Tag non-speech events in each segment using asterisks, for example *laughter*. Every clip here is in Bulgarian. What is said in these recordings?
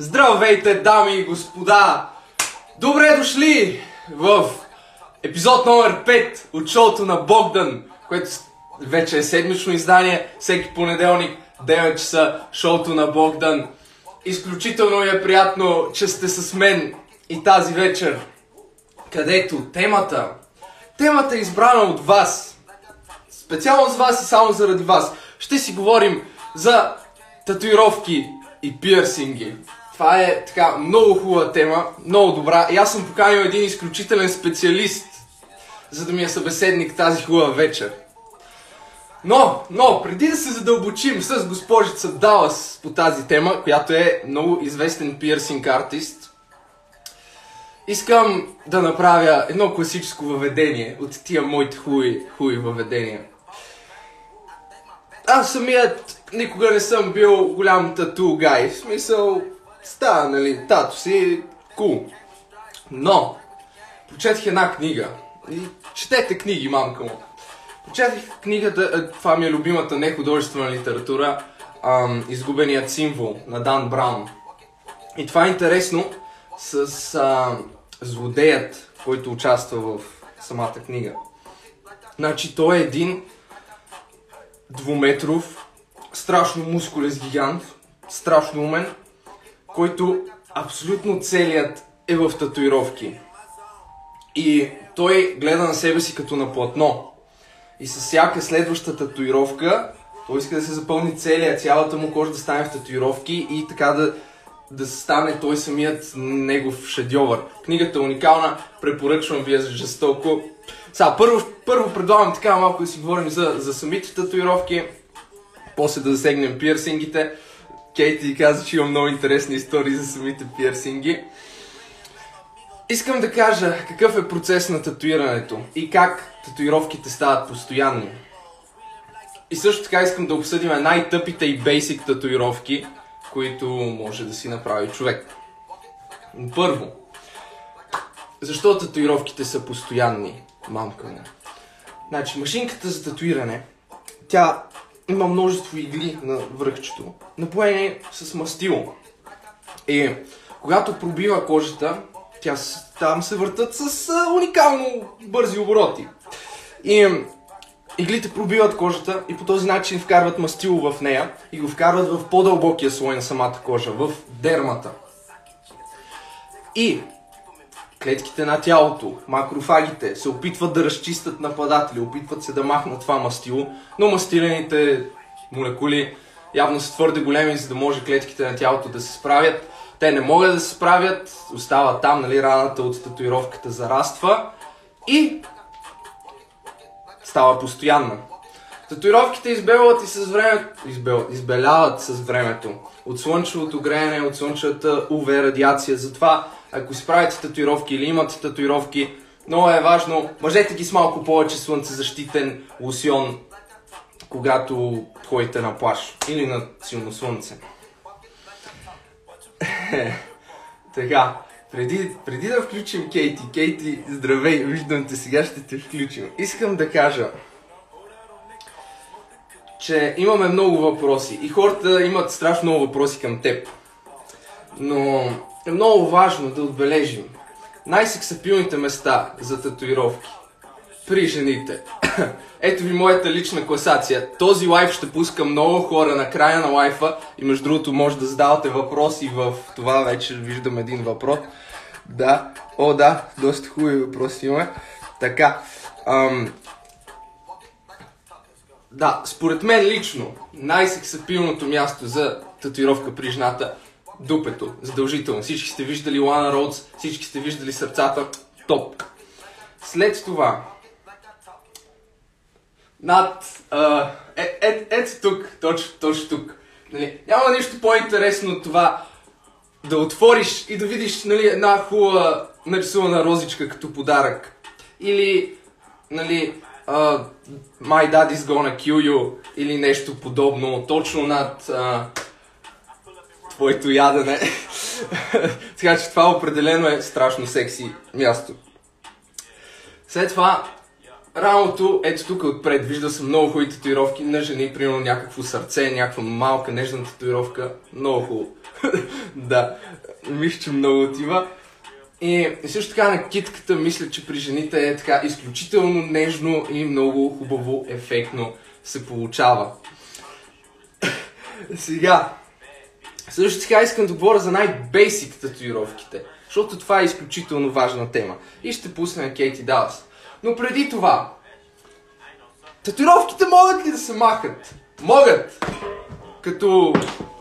Здравейте, дами и господа! Добре дошли в епизод номер 5 от шоуто на Богдан, което вече е седмично издание, всеки понеделник, 9 часа, шоуто на Богдан. Изключително е приятно, че сте с мен и тази вечер, където темата, темата е избрана от вас, специално с вас и само заради вас. Ще си говорим за татуировки и пирсинги. Това е така много хубава тема, много добра. И аз съм поканил един изключителен специалист, за да ми е събеседник тази хубава вечер. Но, но, преди да се задълбочим с госпожица Далас по тази тема, която е много известен пирсинг артист, искам да направя едно класическо въведение от тия моите хубави, хубави въведения. Аз самият никога не съм бил голям тату гай. В смисъл, става, нали, тато си, кул. Cool. Но, прочетох една книга. И четете книги, мамка му. Прочетох книгата, е, това ми е любимата нехудожествена литература, ам, Изгубеният символ на Дан Браун. И това е интересно с а, злодеят, който участва в самата книга. Значи той е един двуметров, страшно мускулес гигант, страшно умен, който абсолютно целият е в татуировки. И той гледа на себе си като на платно. И с всяка следваща татуировка, той иска да се запълни целият, цялата му кожа да стане в татуировки и така да, да стане той самият негов шедьовър. Книгата е уникална, препоръчвам ви я жестоко. Сега, първо, първо предлагам така малко да си говорим за, за самите татуировки, после да засегнем пирсингите. Кейти каза, че има много интересни истории за самите пирсинги. Искам да кажа какъв е процес на татуирането и как татуировките стават постоянни. И също така искам да обсъдим най-тъпите и бейсик татуировки, които може да си направи човек. Първо, защо татуировките са постоянни, мамка му? Значи, машинката за татуиране, тя има множество игли на връхчето, напоени с мастило. И когато пробива кожата, тя, там се въртат с а, уникално бързи обороти. И иглите пробиват кожата и по този начин вкарват мастило в нея и го вкарват в по-дълбокия слой на самата кожа, в дермата. И клетките на тялото, макрофагите се опитват да разчистят нападатели, опитват се да махнат това мастило, но мастилените молекули явно са твърде големи, за да може клетките на тялото да се справят. Те не могат да се справят, остава там, нали, раната от татуировката зараства и става постоянна. Татуировките избелват и с времето, избел, избеляват с времето. От слънчевото греене, от слънчевата УВ радиация. Затова, ако си правите татуировки или имате татуировки, много е важно, мъжете ги с малко повече слънцезащитен лосьон, когато ходите на плаш или на силно слънце. *laughs* така, преди, преди да включим Кейти, Кейти, здравей, виждам те, сега ще те включим. Искам да кажа, че имаме много въпроси и хората имат страшно много въпроси към теб. Но е много важно да отбележим най-сексапилните места за татуировки при жените. *coughs* Ето ви моята лична класация. Този лайф ще пуска много хора на края на лайфа и между другото може да задавате въпроси в това. Вече виждам един въпрос. Да, о да, доста хубави въпроси имаме. Така, ам... да, според мен лично най-сексапилното място за татуировка при жената дупето, задължително. Всички сте виждали Лана Роудс, всички сте виждали сърцата, топ. След това, над... А, е, е, ето тук, точно, точно тук. Нали, няма нищо по-интересно от това да отвориш и да видиш нали, една хубава нарисувана розичка като подарък. Или, нали, uh, My Daddy's Gonna Kill You или нещо подобно, точно над uh, твоето ядене. така че това определено е страшно секси място. След това Рамото, ето тук отпред, вижда съм много хубави татуировки на жени, примерно някакво сърце, някаква малка нежна татуировка. Много хубаво. *laughs* да, мисля, че много отива. И също така на китката мисля, че при жените е така изключително нежно и много хубаво, ефектно се получава. *laughs* Сега, също така искам да говоря за най-бейсик татуировките, защото това е изключително важна тема. И ще пусна Кейти Далас. Но преди това, татуировките могат ли да се махат? Могат! Като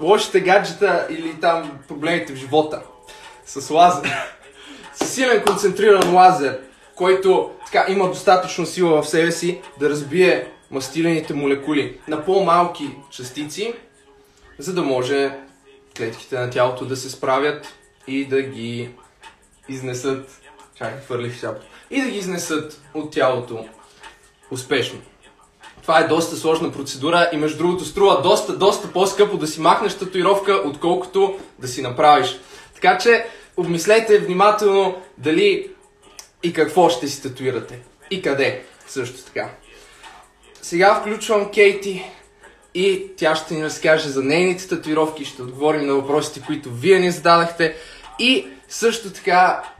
лошите гаджета или там проблемите в живота. С лазер. С силен концентриран лазер, който така има достатъчно сила в себе си да разбие мастилените молекули на по-малки частици, за да може клетките на тялото да се справят и да ги изнесат. Чакай, хвърлих шапка. И да ги изнесат от тялото успешно. Това е доста сложна процедура и между другото струва доста, доста по-скъпо да си махнеш татуировка, отколкото да си направиш. Така че обмислете внимателно дали и какво ще си татуирате. И къде също така. Сега включвам Кейти и тя ще ни разкаже за нейните татуировки, ще отговорим на въпросите, които вие ни зададахте и също така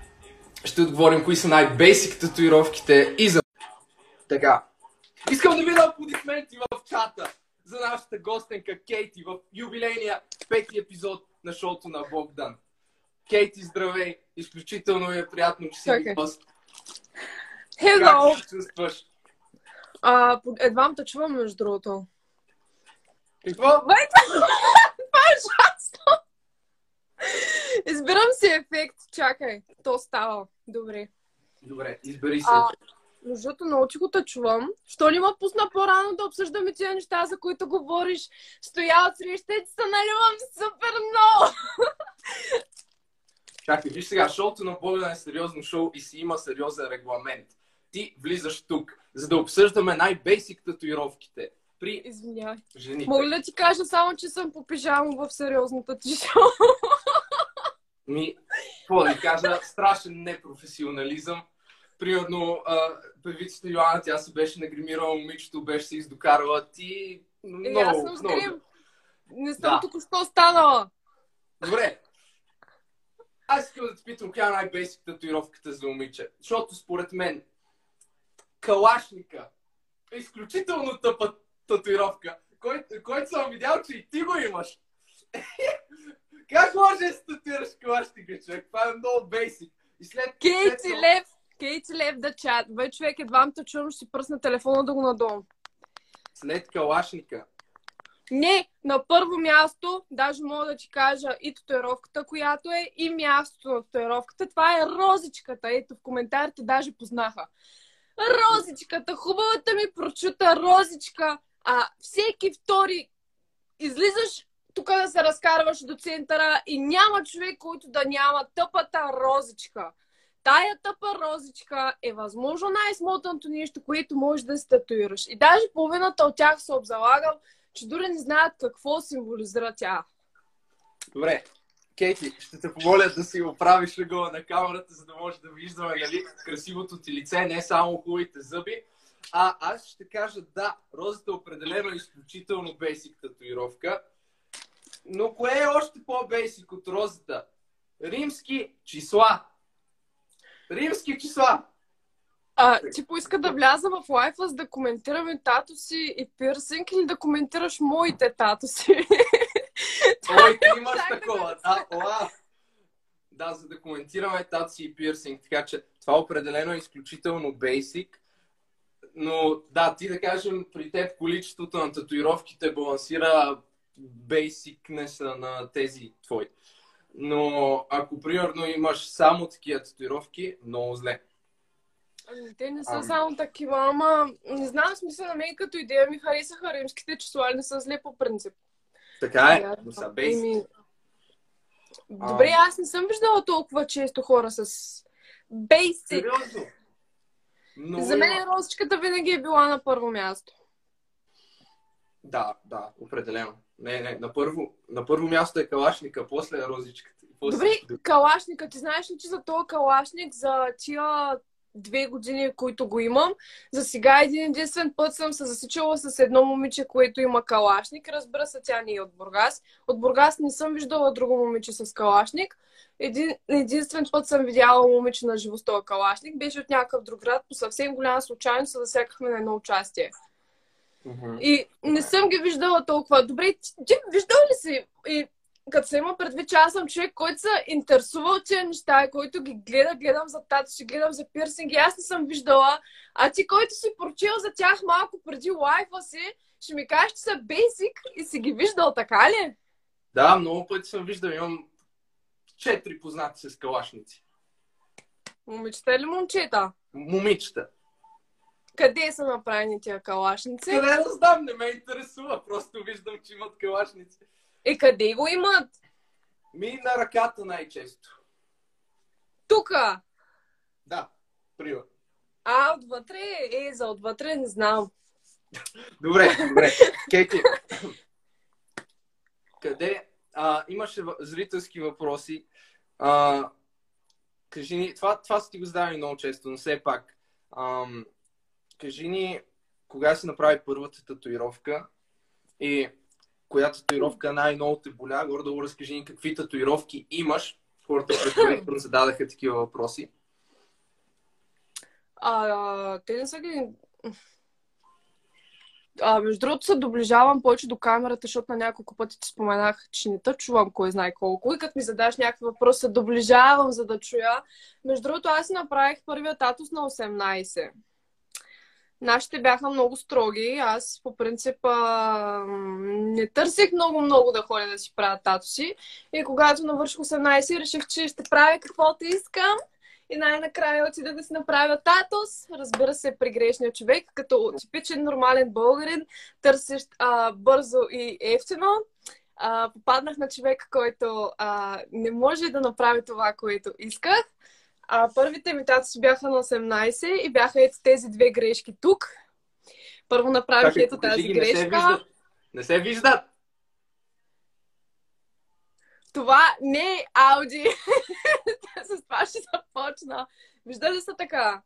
ще отговорим кои са най-бейсик татуировките и за... Така. Искам да видя аплодисменти в чата за нашата гостенка Кейти в юбилейния пети епизод на шоуто на Богдан. Кейти, здравей! Изключително е приятно, че си ми гост. Hello! Как се чувстваш? А, едва те чувам, между другото. Какво? *laughs* Това е ужасно! Избирам си ефект. Чакай. То става. Добре. Добре, избери се. А, между другото, много го те чувам. Що ли ма пусна по-рано да обсъждаме тия неща, за които говориш? Стоя от срещите, наливам супер много! *laughs* Чакай, виж сега, шоуто на Богдан е сериозно шоу и си има сериозен регламент. Ти влизаш тук, за да обсъждаме най-бейсик татуировките при Извинявай. жените. Мога ли да ти кажа само, че съм по пижамо в сериозната ти шоу? Ми, какво да кажа, страшен непрофесионализъм. Примерно, а, певицата Йоанна, тя се беше нагримирала момичето, беше се издокарала. Ти Е, много, аз съм много... Не съм Да. току-що станала. Добре. Аз искам да те питам, коя е най-бейсик татуировката за момиче. Защото според мен калашника е изключително тъпа татуировка, който, който съм видял, че и ти го имаш. *laughs* как може да се татуираш калашника, човек? Това е много бейсик. И след, след Кейти това- Лев, Кейти Лев да чат. Бе, човек, едва те чувам, ще си пръсна телефона да го надолу. След калашника. Не, на първо място, даже мога да ти кажа и татуировката, която е, и мястото на татуировката. Това е розичката. Ето, в коментарите даже познаха. Розичката, хубавата ми прочута розичка. А всеки втори излизаш тук да се разкарваш до центъра и няма човек, който да няма тъпата розичка. Тая тъпа розичка е възможно най-смотаното нещо, което можеш да се татуираш. И даже половината от тях се обзалагал, че дори не знаят какво символизира тя. Добре. Кейти, ще те помоля да си оправиш легова на камерата, за да може да виждаме нали, красивото ти лице, не само хубавите зъби. А аз ще кажа да, розата определено е изключително бейсик татуировка. Но кое е още по-бейсик от розата? Римски числа. Римски числа. А, ти поиска да вляза в лайфа, за да коментираме тато си и пирсинг или да коментираш моите тато си? *laughs* Ой, ти имаш такова. Да, оа. Да, за да коментираме татси и пирсинг. Така че това определено е изключително бейсик. Но да, ти да кажем, при теб количеството на татуировките балансира бейсикнеса на тези твои. Но ако примерно имаш само такива татуировки, много зле. Ами, те не са Ами. само такива, ама не знам смисъл на мен като идея ми харесаха римските числа, не са зле по принцип. Така е, но са бейсик. Еми, Добре, аз не съм виждала толкова често хора с бейсик. Сериозно. Но За мен розичката винаги е била на първо място. Да, да, определено. Не, не, на първо, на първо място е калашника, после е розичката. после Добре, калашника. Ти знаеш ли, че за този калашник, за тия две години, които го имам. За сега един единствен път съм се засичала с едно момиче, което има калашник. Разбира се, тя не е от Бургас. От Бургас не съм виждала друго момиче с калашник. Един, единствен път съм видяла момиче на живо с този калашник. Беше от някакъв друг град. По съвсем голяма случайност се засекахме на едно участие. Мгм. И не съм ги виждала толкова добре. Ти, ти виждал ли си? И като се има предвид, че аз съм човек, който се интересува от тези неща който ги гледа, гледам за тато си, гледам за пирсинги, аз не съм виждала. А ти, който си прочел за тях малко преди лайфа си, ще ми кажеш, че са бейсик и си ги виждал, така ли? Да, много пъти съм виждал. Имам четири познати с калашници. Момичета или момчета? Момичета. Къде са направени тия калашници? Къде да знам, не ме интересува. Просто виждам, че имат калашници. И къде го имат? Ми на ръката най-често. Тука! Да, пример. А, отвътре? Е, за отвътре не знам. Добре, добре. Кейти, къде а, имаше зрителски въпроси? А, кажи ни, това, това си ти го задавали много често, но все пак. Ам, кажи ни, кога си направи първата татуировка и коя татуировка най-много те боля? Горе-долу разкажи ни какви татуировки имаш. Хората предварително зададаха такива въпроси. А, те не са ги... А, между другото се доближавам повече до камерата, защото на няколко пъти ти споменах, че не те чувам кой знае колко. И като ми задаш някакви въпроси, се доближавам, за да чуя. Между другото, аз направих първия татус на 18. Нашите бяха много строги. Аз по принцип а, не търсих много-много да ходя да си правя татуси. И когато навърших 18, реших, че ще правя каквото искам. И най-накрая отидах да си направя татус. Разбира се, при грешния човек, като типичен нормален българин, търсещ а, бързо и ефтино. А, попаднах на човек, който а, не може да направи това, което исках. А, първите ми татуси бяха на 18 и бяха ето тези две грешки тук. Първо направих ето тази грешка. Не се виждат! Това не е Ауди. *laughs* С това ще започна. Вижда ли са така?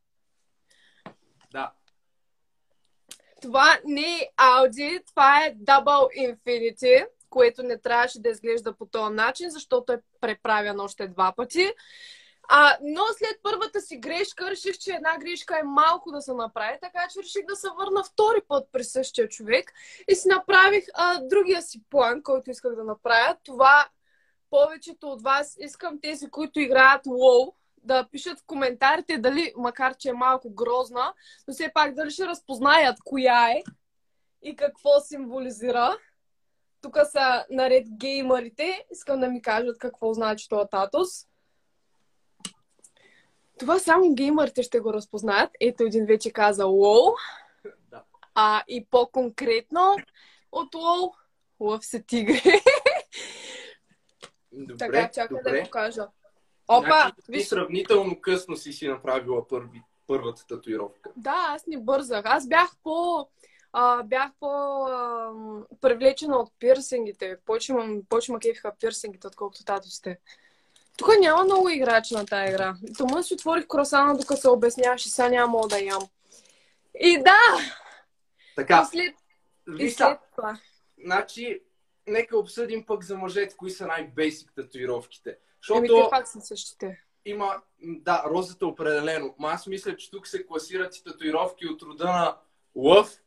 Да. Това не е Audi, това е Double Infinity, което не трябваше да изглежда по този начин, защото е преправян още два пъти. А, но след първата си грешка реших, че една грешка е малко да се направи, така че реших да се върна втори път при същия човек и си направих а, другия си план, който исках да направя. Това повечето от вас искам тези, които играят WoW, да пишат в коментарите дали, макар че е малко грозна, но все пак дали ще разпознаят коя е и какво символизира. Тук са наред геймърите. Искам да ми кажат какво значи това татус. Това само геймърите ще го разпознаят. Ето един вече каза WoW. Да. А и по-конкретно от WoW лъв се тигри. *laughs* Добре, така, чакай да добре. го кажа. Опа, Значи, виж, сравнително късно си си направила първи, първата татуировка. Да, аз не бързах. Аз бях по... А, бях по а, привлечена от пирсингите. Повече ма кефиха пирсингите, отколкото татусите. Тук няма много играчи на тази игра. Тома си отворих кросана, докато се обясняваш и сега няма мога да ям. И да, Така, и след, и виж след това. значи, нека обсъдим пък за мъжете, кои са най-бейсик татуировките. Еми, Защото те пак са същите. има, да, розата определено, но аз мисля, че тук се класират и татуировки от рода на лъв,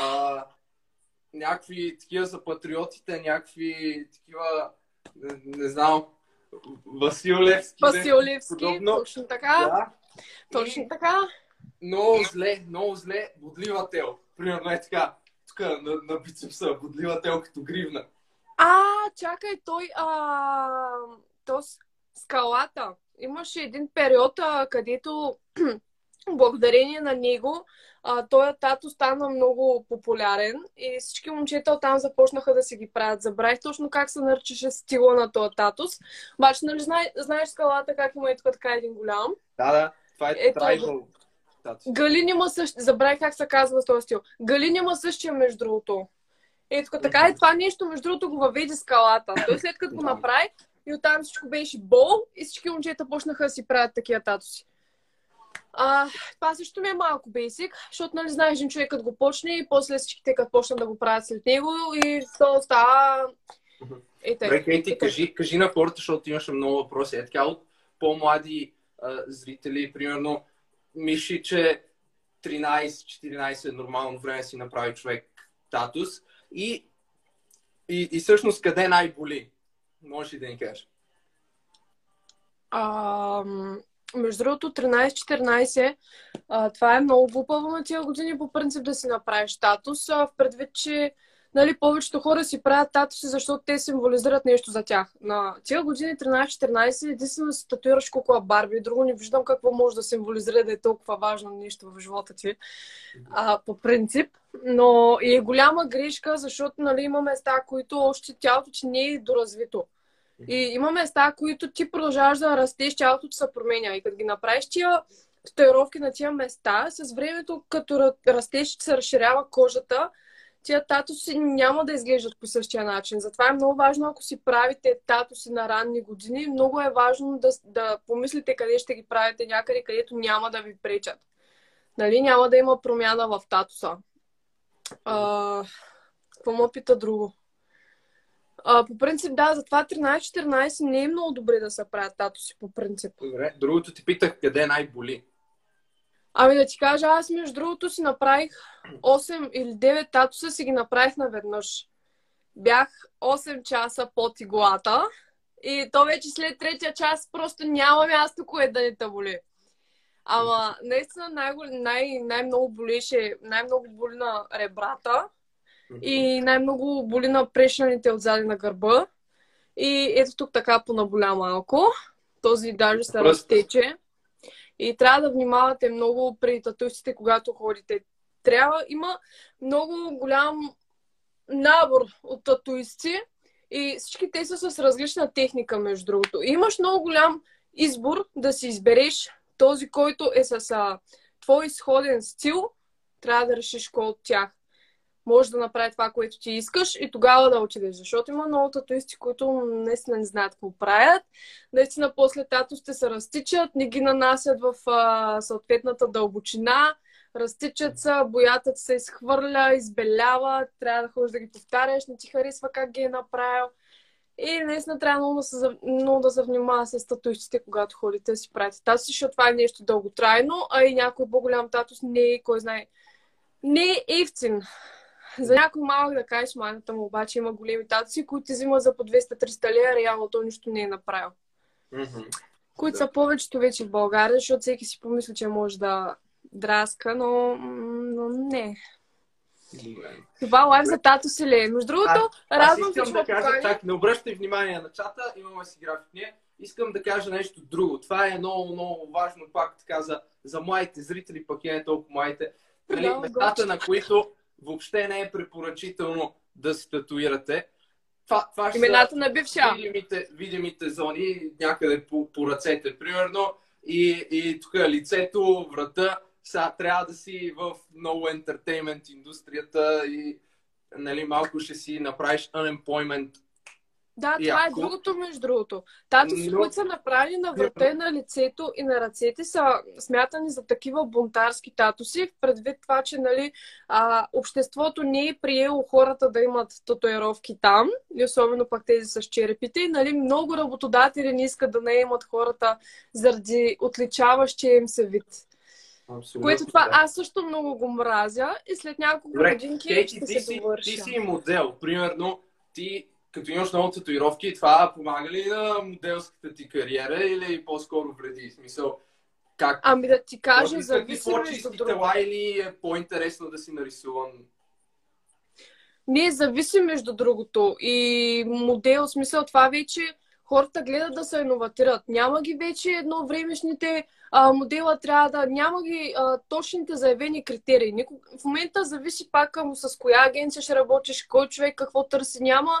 а, някакви такива за патриотите, някакви такива, не, не знам, Васил Левски. Васил нещо Левски, подобно. точно така. Да. Точно И така. много зле, много зле, бодлива тел. Примерно е така, тук на, на бицепса, бодлива тел като гривна. А, чакай, той, а, то скалата. Имаше един период, а, където *clears throat* благодарение на него а, този тато стана много популярен и всички момчета оттам започнаха да си ги правят. Забравих точно как се наричаше стила на този татус. Обаче, нали знае, знаеш скалата как има и тук така един голям? Да, да, това е Ето, трайбъл. Тату. Галин има същия, забравих как се казва този стил. Галин има същия, между другото. Е, тук така и това нещо, между другото, го въведе скалата. Той след като го направи, и оттам всичко беше бол и всички момчета почнаха да си правят такива татуси. А, това също ми е малко бейсик, защото, нали, знаеш, един човек като го почне и после всичките като почнат да го правят след него и то става... Е, Добре, Кейти, кажи, кажи на хората, защото имаше много въпроси. Е така от по-млади а, зрители, примерно, миши, че 13-14 е нормално време си направи човек татус и, и, и всъщност къде най-боли? Можеш ли да ни кажеш? А, между другото, 13-14, това е много глупаво на тия години по принцип да си направиш статус, в предвид, че нали, повечето хора си правят татуси, защото те символизират нещо за тях. На тия години 13-14 единствено си татуираш кукла Барби, друго не виждам какво може да символизира да е толкова важно нещо в живота ти, а, по принцип. Но и е голяма грешка, защото нали, има места, които още тялото ти не е доразвито. И има места, които ти продължаваш да растеш, тялото ти се променя. И като ги направиш тия татуировки на тия места, с времето, като растеш, се разширява кожата, тия татуси няма да изглеждат по същия начин. Затова е много важно, ако си правите татуси на ранни години, много е важно да, да помислите къде ще ги правите някъде, където няма да ви пречат. Нали? Няма да има промяна в татуса. А, какво му пита друго? А, по принцип, да, затова 13-14 не е много добре да се правят татуси, по принцип. Добре, другото ти питах къде най-боли. Ами да ти кажа, аз между другото си направих 8 или 9 татуса, си ги направих наведнъж. Бях 8 часа под иглата и то вече след третия час просто няма място, кое да не те боли. Ама наистина най- най- най-много болеше, най-много боли на ребрата и най-много боли на прешаните отзади на гърба. И ето тук така понаболя малко. Този даже се разтече. И трябва да внимавате много при татуистите, когато ходите. Трябва, има много голям набор от татуисти и всички те са с различна техника, между другото. И имаш много голям избор да си избереш този, който е с а, твой изходен стил. Трябва да решиш кой от тях може да направи това, което ти искаш и тогава да отидеш. Защото има много татуисти, които наистина не знаят какво правят. Наистина после татусите се разтичат, не ги нанасят в а, съответната дълбочина, разтичат се, боята се изхвърля, избелява, трябва да ходиш да ги повтаряш, не ти харесва как ги е направил. И наистина трябва много да се, много да се внимава с татуистите, когато ходите си правите татуси, защото това е нещо дълготрайно, а и някой по-голям татус не е, кой знае, не е ефтин. За някой малък да кажеш майната му, обаче има големи татуси, които ти взимат за по 200-300 лея, реално то нищо не е направил. Mm-hmm. Които да. са повечето вече в България, защото всеки си помисли, че може да драска, но, но не. Добре. Това лайв за тато си ли е? Между другото, а, радвам се, че да кажа, покани... так, не обръщай внимание на чата, имаме си график ние. Искам да кажа нещо друго. Това е много, много важно пак така за, за младите зрители, пък и не толкова младите. Нали, местата, на които въобще не е препоръчително да се татуирате. Това, това ще Имената на бившия. Видимите, видимите зони някъде по, по ръцете, примерно. И, и тук лицето, врата. Сега трябва да си в много ентертеймент индустрията и нали, малко ще си направиш unemployment да, това е другото, между другото. Татуси, Но... които са направени на врата на лицето и на ръцете, са смятани за такива бунтарски татуси, предвид това, че нали, а, обществото не е приело хората да имат татуировки там, и особено пък тези с черепите. И, нали, много работодатели не искат да наемат хората заради отличаващия им се вид. Абсолютно, Което това да. аз също много го мразя и след няколко Добре, годинки ще ти се довърша. Ти си модел. Примерно, ти като имаш много татуировки, това помага ли на моделската ти кариера или по-скоро вреди? Смисъл, как? Ами да ти кажа, зависи между тела или е по-интересно да си нарисуван? Не, зависи между другото. И модел, смисъл, това вече хората гледат да се иноватират. Няма ги вече едновремешните а, модела, трябва да няма ги а, точните заявени критерии. Нико... В момента зависи пак с коя агенция ще работиш, кой човек какво търси. Няма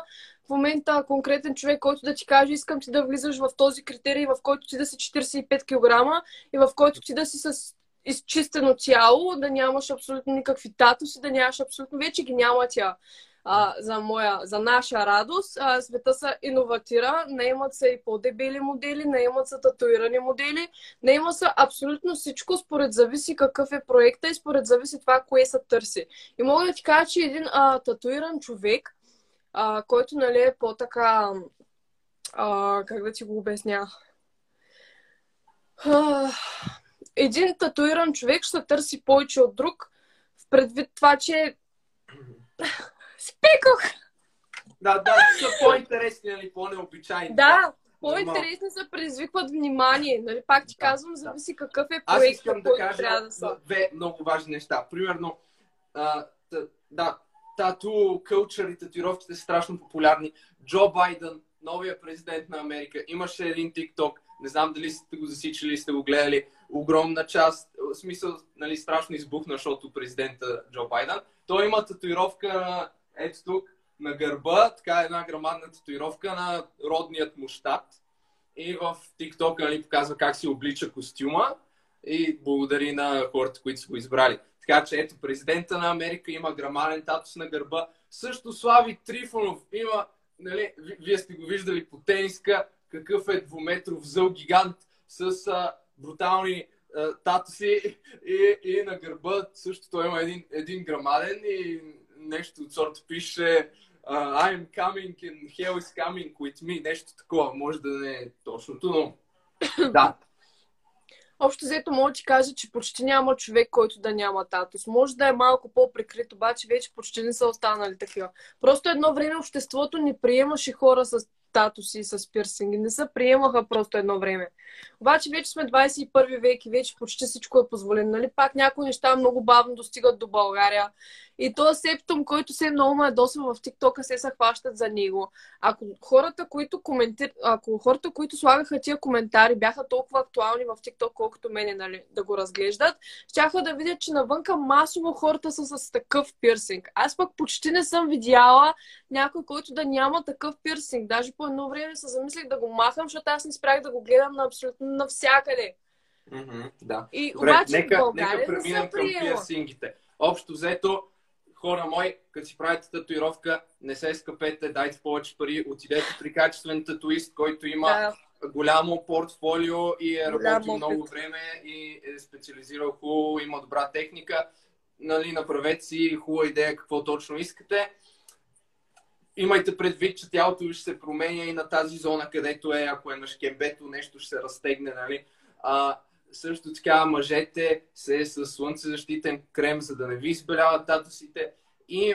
в момента конкретен човек, който да ти каже, искам ти да влизаш в този критерий, в който ти да си 45 кг и в който ти да си с изчистено тяло, да нямаш абсолютно никакви татуси, да нямаш абсолютно... Вече ги няма тя. а, за, моя, за наша радост. А, света се иноватира, наемат се и по-дебели модели, наемат се татуирани модели, наема се абсолютно всичко, според зависи какъв е проекта и според зависи това, кое се търси. И мога да ти кажа, че един а, татуиран човек, а, който нали, е по-така, а, как да ти го обясня, а, един татуиран човек ще търси повече от друг, в предвид това, че *clears throat* Спикох! Да, да, са по-интересни, нали, по-необичайни. Да, по-интересни са, предизвикват внимание. Нали, пак ти да, казвам, зависи какъв е проект, Аз искам да кажа трябва да са. две много важни неща. Примерно, а, да, тату, кълчър и татуировките са страшно популярни. Джо Байден, новия президент на Америка, имаше един тикток, не знам дали сте го засичали сте го гледали, огромна част, в смисъл, нали, страшно избухна, защото президента Джо Байден. Той има татуировка ето тук на гърба, така една грамадна татуировка на родният му щат. И в TikTok нали, показва как си облича костюма и благодари на хората, които са го избрали. Така че ето президента на Америка има грамаден татус на гърба. Също Слави Трифонов има, нали, вие сте го виждали по тениска, какъв е двуметров зъл гигант с а, брутални а, татуси и, и на гърба също той има един, един грамаден и нещо от сорта пише uh, I'm coming and hell is coming with me. Нещо такова. Може да не е точното, но *coughs* да. Общо взето мога да кажа, че почти няма човек, който да няма татус. Може да е малко по-прикрит, обаче вече почти не са останали такива. Просто едно време обществото не приемаше хора с татуси, с пирсинги. Не се приемаха просто едно време. Обаче вече сме 21 век и вече почти всичко е позволено. Нали? Пак някои неща много бавно достигат до България. И този септум, който се много ме ядосва в ТикТока, се се хващат за него. Ако хората, които коментир... ако хората, които слагаха тия коментари, бяха толкова актуални в ТикТок, колкото мене, нали, да го разглеждат, щяха да видят, че навънка масово хората са с такъв пирсинг. Аз пък почти не съм видяла някой, който да няма такъв пирсинг. Даже по едно време се замислих да го махам, защото аз не спрях да го гледам на абсолютно навсякъде. Mm-hmm, да. И Добре, обаче нека, в България нека преминем към пирсингите. Общо взето, хора мои, като си правите татуировка, не се скъпете, дайте повече пари, отидете при качествен татуист, който има да. голямо портфолио и е работил много време и е специализирал хубаво, има добра техника. Нали, направете си хубава идея какво точно искате. Имайте предвид, че тялото ви ще се променя и на тази зона, където е, ако е на шкембето, нещо ще се разтегне, нали? А, също така мъжете се с слънцезащитен крем, за да не ви избеляват татусите и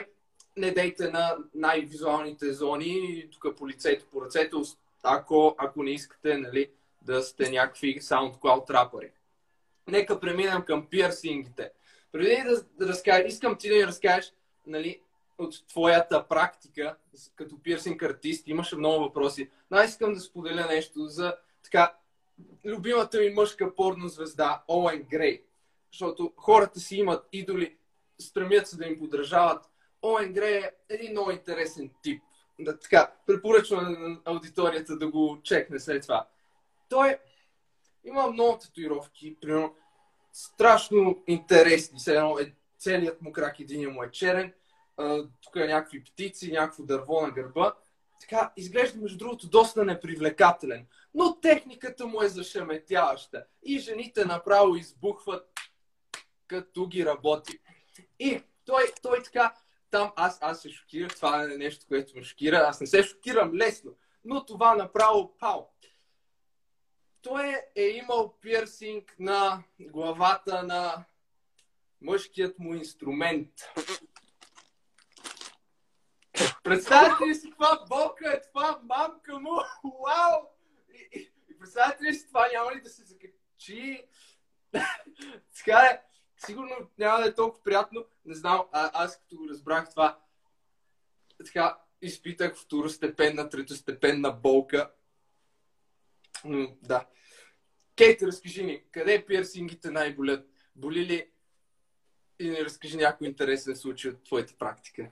не дейте на най-визуалните зони, тук по лицето, по ръцете, ако, ако не искате нали, да сте някакви SoundCloud рапъри. Нека преминем към пирсингите. Преди да, да разкажа, искам ти да ни разкажеш нали, от твоята практика като пирсинг артист. Имаше много въпроси. Но аз искам да споделя нещо за така любимата ми мъжка порно звезда, Оуен Грей. Защото хората си имат идоли, стремят се да им подражават. Оуен Грей е един много интересен тип. Да, така, препоръчвам на аудиторията да го чекне след това. Той има много татуировки, примерно страшно интересни. Едно е, целият му крак, един му е черен, тук е някакви птици, някакво дърво на гърба. Така, изглежда, между другото, доста непривлекателен но техниката му е зашеметяваща. И жените направо избухват като ги работи. И той, той така, там аз, аз се шокирах, това е нещо, което ме шокира, аз не се шокирам лесно, но това направо пау. Той е, имал пирсинг на главата на мъжкият му инструмент. Представете ли си каква болка е това, мамка му? Вау! представете ли си това, няма ли да се закачи? *laughs* така е, сигурно няма да е толкова приятно. Не знам, а, аз като го разбрах това, така изпитах второстепенна, третостепенна болка. Но, да. Кейт, разкажи ни, къде пирсингите най-болят? Боли ли? И ни разкажи някой интересен случай от твоята практика.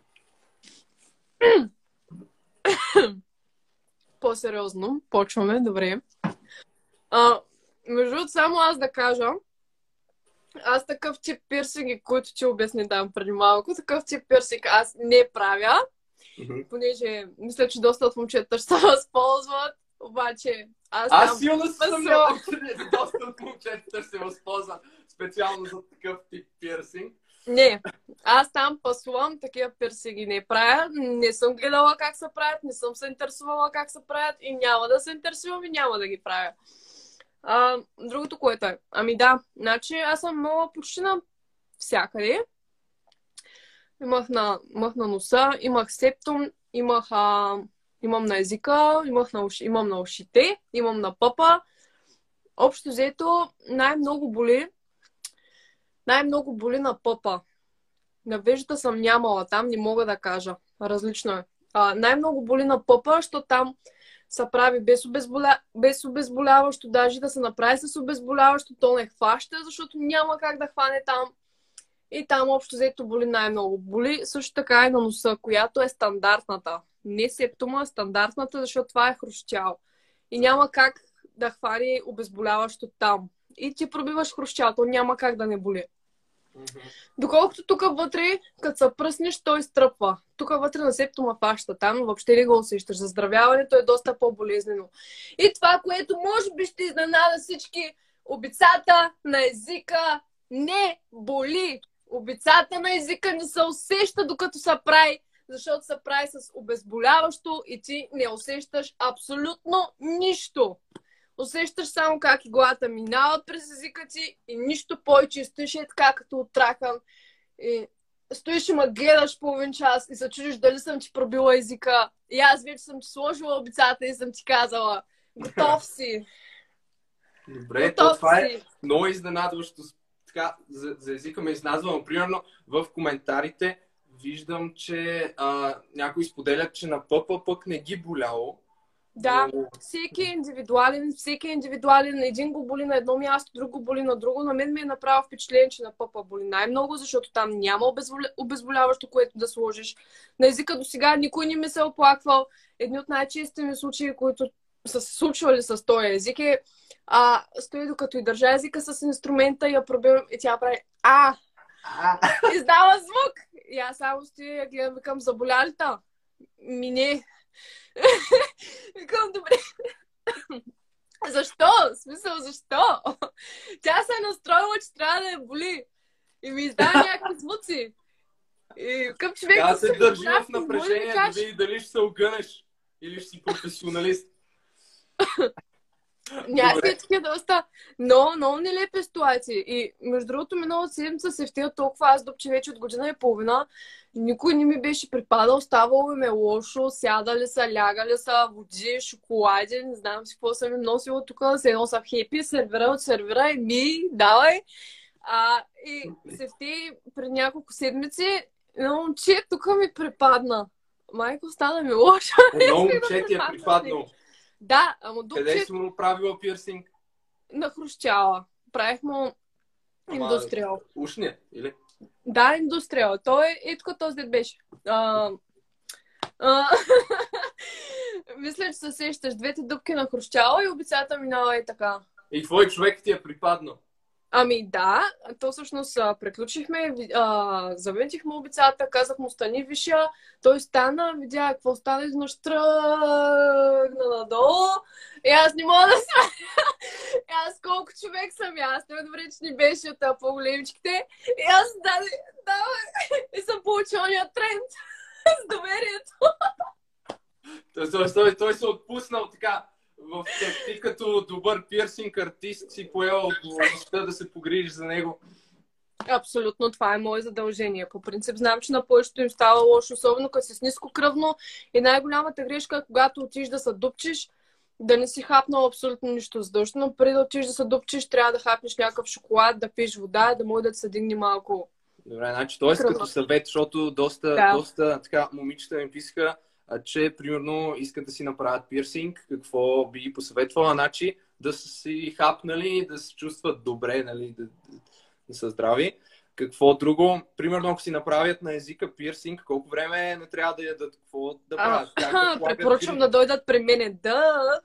По-сериозно, почваме, добре. А, между другото, само аз да кажа, аз такъв тип пирсинги, които ти обясни там преди малко, такъв тип пирсинг аз не правя. Мгм. понеже мисля, че доста от момчета ще се възползват, обаче аз, Аз силно се съмнявам, че доста от момчетата ще се възползват специално за такъв тип пирсинг. Не, аз там пасувам, такива пирсинги не правя, не съм гледала как се правят, не съм се интересувала как се правят и няма да се интересувам и няма да ги правя. А, другото, което е, ами да, значи аз съм много почти на всякъде. Имах на, имах на носа, имах септум, имах, а, имам на езика, имах на уши, имам на ушите, имам на пъпа. Общо взето най-много боли най-много боли на пъпа. На веждата съм нямала, там не мога да кажа. Различно е. А, най-много боли на пъпа, защото там се прави без, обезболя... без обезболяващо, даже да се направи с обезболяващо, то не хваща, защото няма как да хване там. И там общо взето боли най-много. Боли също така и на носа, която е стандартната. Не септума, а стандартната, защото това е хрущял. И няма как да хвани обезболяващо там. И ти пробиваш хрущял, то няма как да не боли. Доколкото тук вътре, като се пръснеш, той стръпва. Тук вътре на септума фаща, там въобще не го усещаш. Заздравяването е доста по-болезнено. И това, което може би ще изненада всички, обицата на езика не боли. Обицата на езика не се усеща докато се прави, защото се прави с обезболяващо и ти не усещаш абсолютно нищо. Усещаш само как иглата минава през езика ти и нищо повече. Стоиш е така като отрахан. И стоиш и ме гледаш половин час и се чудиш дали съм ти пробила езика. И аз вече съм ти сложила обицата и съм ти казала готов си. Добре, то готов това е си. много изненадващо. Така, за, за езика ме изненадва, но примерно в коментарите виждам, че а, някои споделят, че на пъпа пък не ги боляло. Да, Но- всеки е индивидуален, всеки е индивидуален. Един го боли на едно място, друг го боли на друго. На мен ми е направо впечатление, че на пъпа боли най-много, защото там няма обезболяващо, което да сложиш. На езика до сега никой не ми се е оплаквал. Едни от най-честите ми случаи, които са се случвали с този език е а, стои докато и държа езика с инструмента и я пробивам и тя прави а, издава звук. И аз само стоя и я гледам, викам, заболя ли та? Ми не. Викам, добре. Защо? В смисъл, защо? Тя се е настроила, че трябва да я боли. И ми издава някакви звуци. И към човек... Тя да се се държи в напрежение да види дали ще се огънеш или ще си професионалист. Някакви такива доста много, много нелепи ситуации. И между другото, миналата седмица се втия толкова аз дупче вече от година и половина. Никой не ми беше припадал, ставало ми е лошо, сядали са, лягали са, води, шоколади, не знам си какво съм им носила тук, се едно са хепи, сервира от сервира и ми, давай. А, и се вти пред няколко седмици, едно момче тук ми припадна. Майко, стана ми лошо. Едно *laughs* момче ти е припадна припаднало. Да, ама Къде дупче си му правила пирсинг? на Хрущяла. Правих му индустриал. Ушния, или? Да, индустриал. Той е, е тук този дед беше. А, а, *laughs* Мисля, че се сещаш. Двете дупки на Хрущяла и обицата минава и така. И твой човек ти е припаднал. Ами да, то всъщност приключихме, а, завинтихме обицата, казах му стани виша, той стана, видя какво стана, изведнъж тръгна надолу и аз не мога да. *laughs* И аз колко човек съм, и аз не добре, че не беше от по-големичките. И аз даде, давай, *laughs* и съм получил ония тренд *laughs* с доверието. Той, той, той, той се отпуснал така. В, ти като добър пирсинг артист си поел отговорността да се погрижиш за него. Абсолютно, това е мое задължение. По принцип, знам, че на повечето им става лошо, особено като си с ниско кръвно. И най-голямата грешка е, когато отиш да се дупчиш, да не си хапнал абсолютно нищо задължително. Преди да отиш да се дупчиш, трябва да хапнеш някакъв шоколад, да пиеш вода, да може да се дигне малко. Добре, значи т.е. Като съвет, защото доста, Да. доста така, момичета ми писаха, че примерно искат да си направят пирсинг, какво би ги посъветвала, значи да са си хапнали, да се чувстват добре, нали, да, да, са здрави. Какво друго? Примерно, ако си направят на езика пирсинг, колко време не трябва да ядат, какво да правят? А, препоръчвам да дойдат при мене. Да.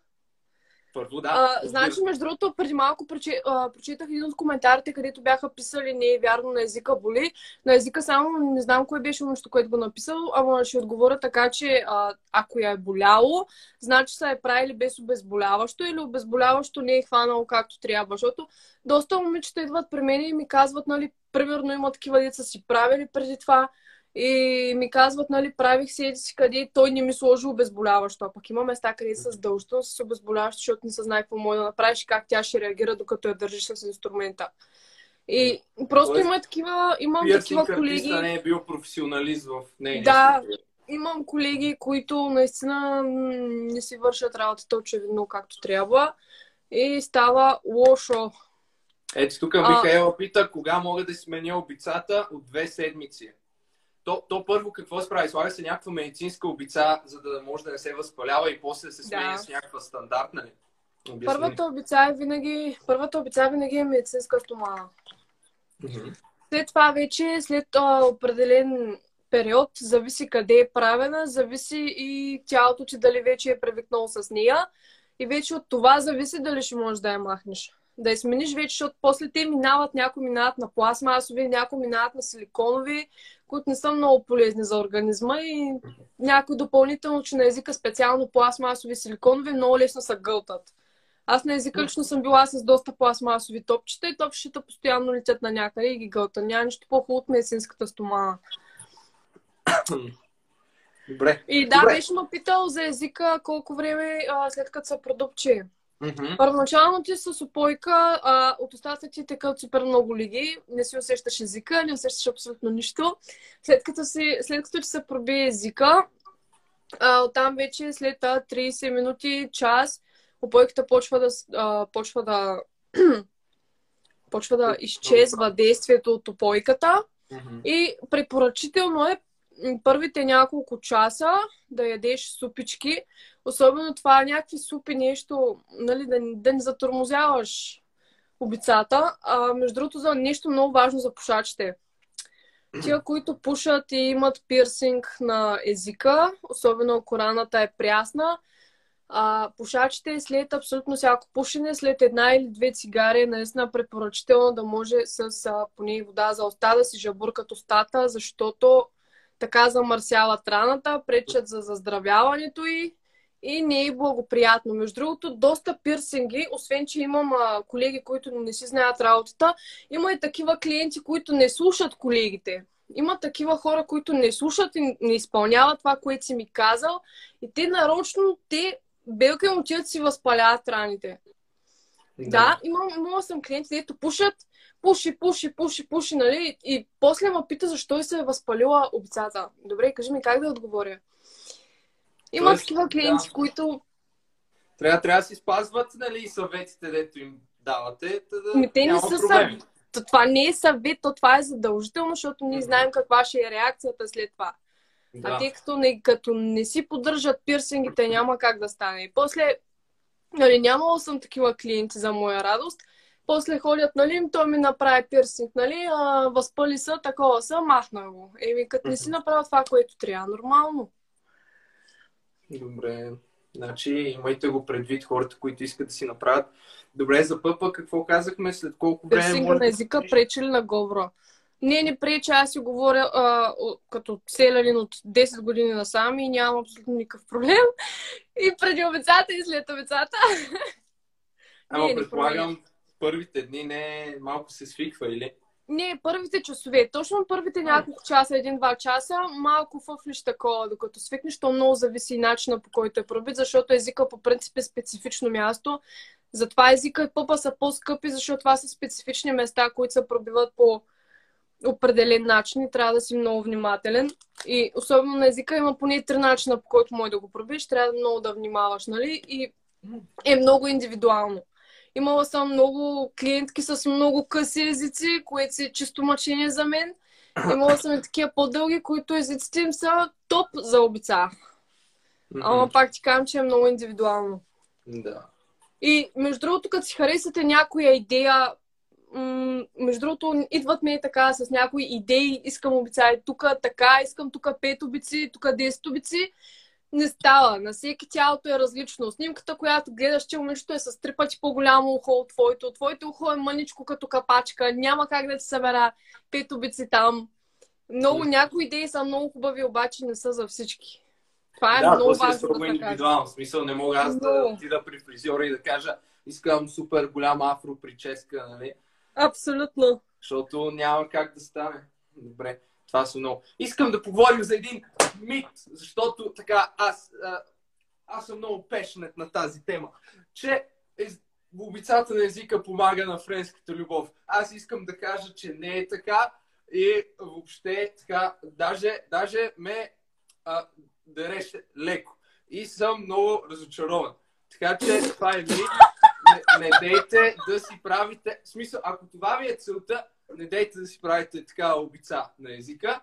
Първо, да. А, значи, между другото, преди малко прочетах един от коментарите, където бяха писали не е вярно на езика боли. На езика само не знам кое беше нещо, което го написал, ама ще отговоря така, че а, ако я е боляло, значи са е правили без обезболяващо или обезболяващо не е хванало както трябва. Защото доста момичета идват при мен и ми казват, нали, примерно има такива деца си правили преди това и ми казват, нали, правих си еди си къде, той не ми сложи обезболяващо. А пък има места, къде са задължително с обезболяващо, защото не се знае какво може да направиш и как тя ще реагира, докато я държиш с инструмента. И просто Тоест, има такива, имам такива колеги. не е бил професионалист в нейния Да. Имам колеги, които наистина не си вършат работата очевидно както трябва. И става лошо. Ето тук А- Михаела пита, кога мога да сменя обицата от две седмици. То, то първо какво се прави? Слага се някаква медицинска обица, за да може да не се възпалява и после да се сменя Да. с някаква стандартна ли? Обясни. Първата обица е винаги, първата обица винаги е медицинска стомана. Мгм. След това вече, след а, определен период, зависи къде е правена, зависи и тялото ти дали вече е привикнало с нея. И вече от това зависи дали ще можеш да я махнеш. Да я смениш вече, защото после те минават, някои минават на пластмасови, някои минават на силиконови, които не са много полезни за организма и някои допълнително, че на езика специално пластмасови, силиконови много лесно се гълтат. Аз на езика лично съм била с доста пластмасови топчета и топчета постоянно летят на някъде и ги гълта. Няма нищо по-хубаво от медицинската стомана. Добре. И да, Добре. беше ме питал за езика колко време а, след като се продупчи. Мгм. Първоначално ти с опойка, а, от устата ти текат супер много лиги, не си усещаш езика, не усещаш абсолютно нищо. След като, си, след като ти се проби езика, а, оттам вече след а, 30 минути, час, опойката почва да, а, почва да, *clears throat* почва да изчезва действието от опойката. Мгм. И препоръчително е първите няколко часа да ядеш супички. Особено това някакви супи, нещо, нали, да, да не затормозяваш обицата. А, между другото, за нещо много важно за пушачите. Тия, които пушат и имат пирсинг на езика, особено ако раната е прясна, а, пушачите след абсолютно всяко пушене, след една или две цигари, е наистина препоръчително да може с а, поне вода за уста да си жабуркат устата, защото така замърсяват раната, пречат за заздравяването й и не е благоприятно. Между другото, доста пирсинги, освен че имам а, колеги, които не си знаят работата, има и такива клиенти, които не слушат колегите. Има такива хора, които не слушат и не изпълняват това, което си ми казал. И те нарочно, те белка им отиват си възпаляват раните. Да, имам, имала съм клиенти, дето пушат, пуши, пуши, пуши, пуши, нали? И после ме пита защо се е възпалила обицата. Добре, кажи ми как да отговоря. Има Тоест, такива клиенти, да. които Трябва, трябва да си спазват нали, съветите, дето им давате, да Ми, те не са проблеми. то това не е съвет, то това е задължително, защото ние Мгм. знаем каква ще е реакцията след това. А Да. те като не, като не си поддържат пирсингите, няма как да стане. И после, нали, нямала съм такива клиенти за моя радост. После ходят, нали, той ми направи пирсинг, нали, а, възпали са, такова са, махна го. Еми, като не си направя това, което трябва, нормално. Добре. Значи имайте го предвид хората, които искат да си направят. Добре, за пъпа какво казахме? След колко време Пирсинга може на да езика си- пречи ли на говора? Не, не пречи, аз си говоря а, като селянин от 10 години насам и нямам абсолютно никакъв проблем. И преди обецата, и след обецата. *laughs* Ама Не, не предполагам, първите дни не малко се свиква, или? Не, първите часове, точно първите няколко часа, един-два часа, малко фъфлиш такова, докато свикнеш, то много зависи и начина по който е пробит, защото езика по принцип е специфично място. Затова езика и пъпа са по-скъпи, защото това са специфични места, които се пробиват по определен начин и трябва да си много внимателен. И особено на езика има поне три начина, по който може да го пробиш. Трябва да много да внимаваш, нали? И е много индивидуално. Имала съм много клиентки с много къси езици, което си е чисто мъчение за мен. Имала съм и такива по-дълги, които езиците им са топ за обица. Ама пак ти казвам, че е много индивидуално. Да. И между другото, като си харесате някоя идея, между другото, идват ми така с някои идеи, искам обица и тук така, искам тук 5 обици, тук 10 обици. Не става. На всеки тялото е различно. Снимката, която гледаш, че момичето е с три пъти по-голямо ухо от твоето. Твоето ухо е мъничко като капачка. Няма как да ти събера пет обици там. Много някои идеи са много хубави, обаче не са за всички. Това е да, много си е важно строго да индивидуално. В смисъл, не мога аз да отида при фризьора и да кажа искам супер голяма афро прическа, нали? Абсолютно. Защото няма как да стане. Добре, това са много. Искам да поговорим за един мит, защото така аз, а, аз съм много пешнет на тази тема, че ез... обицата на езика помага на френската любов. Аз искам да кажа, че не е така и въобще така, даже, даже ме а, дереше леко. И съм много разочарован. Така че това е мит. Не, не дейте да си правите... В смисъл, ако това ви е целта, не дейте да си правите така обица на езика.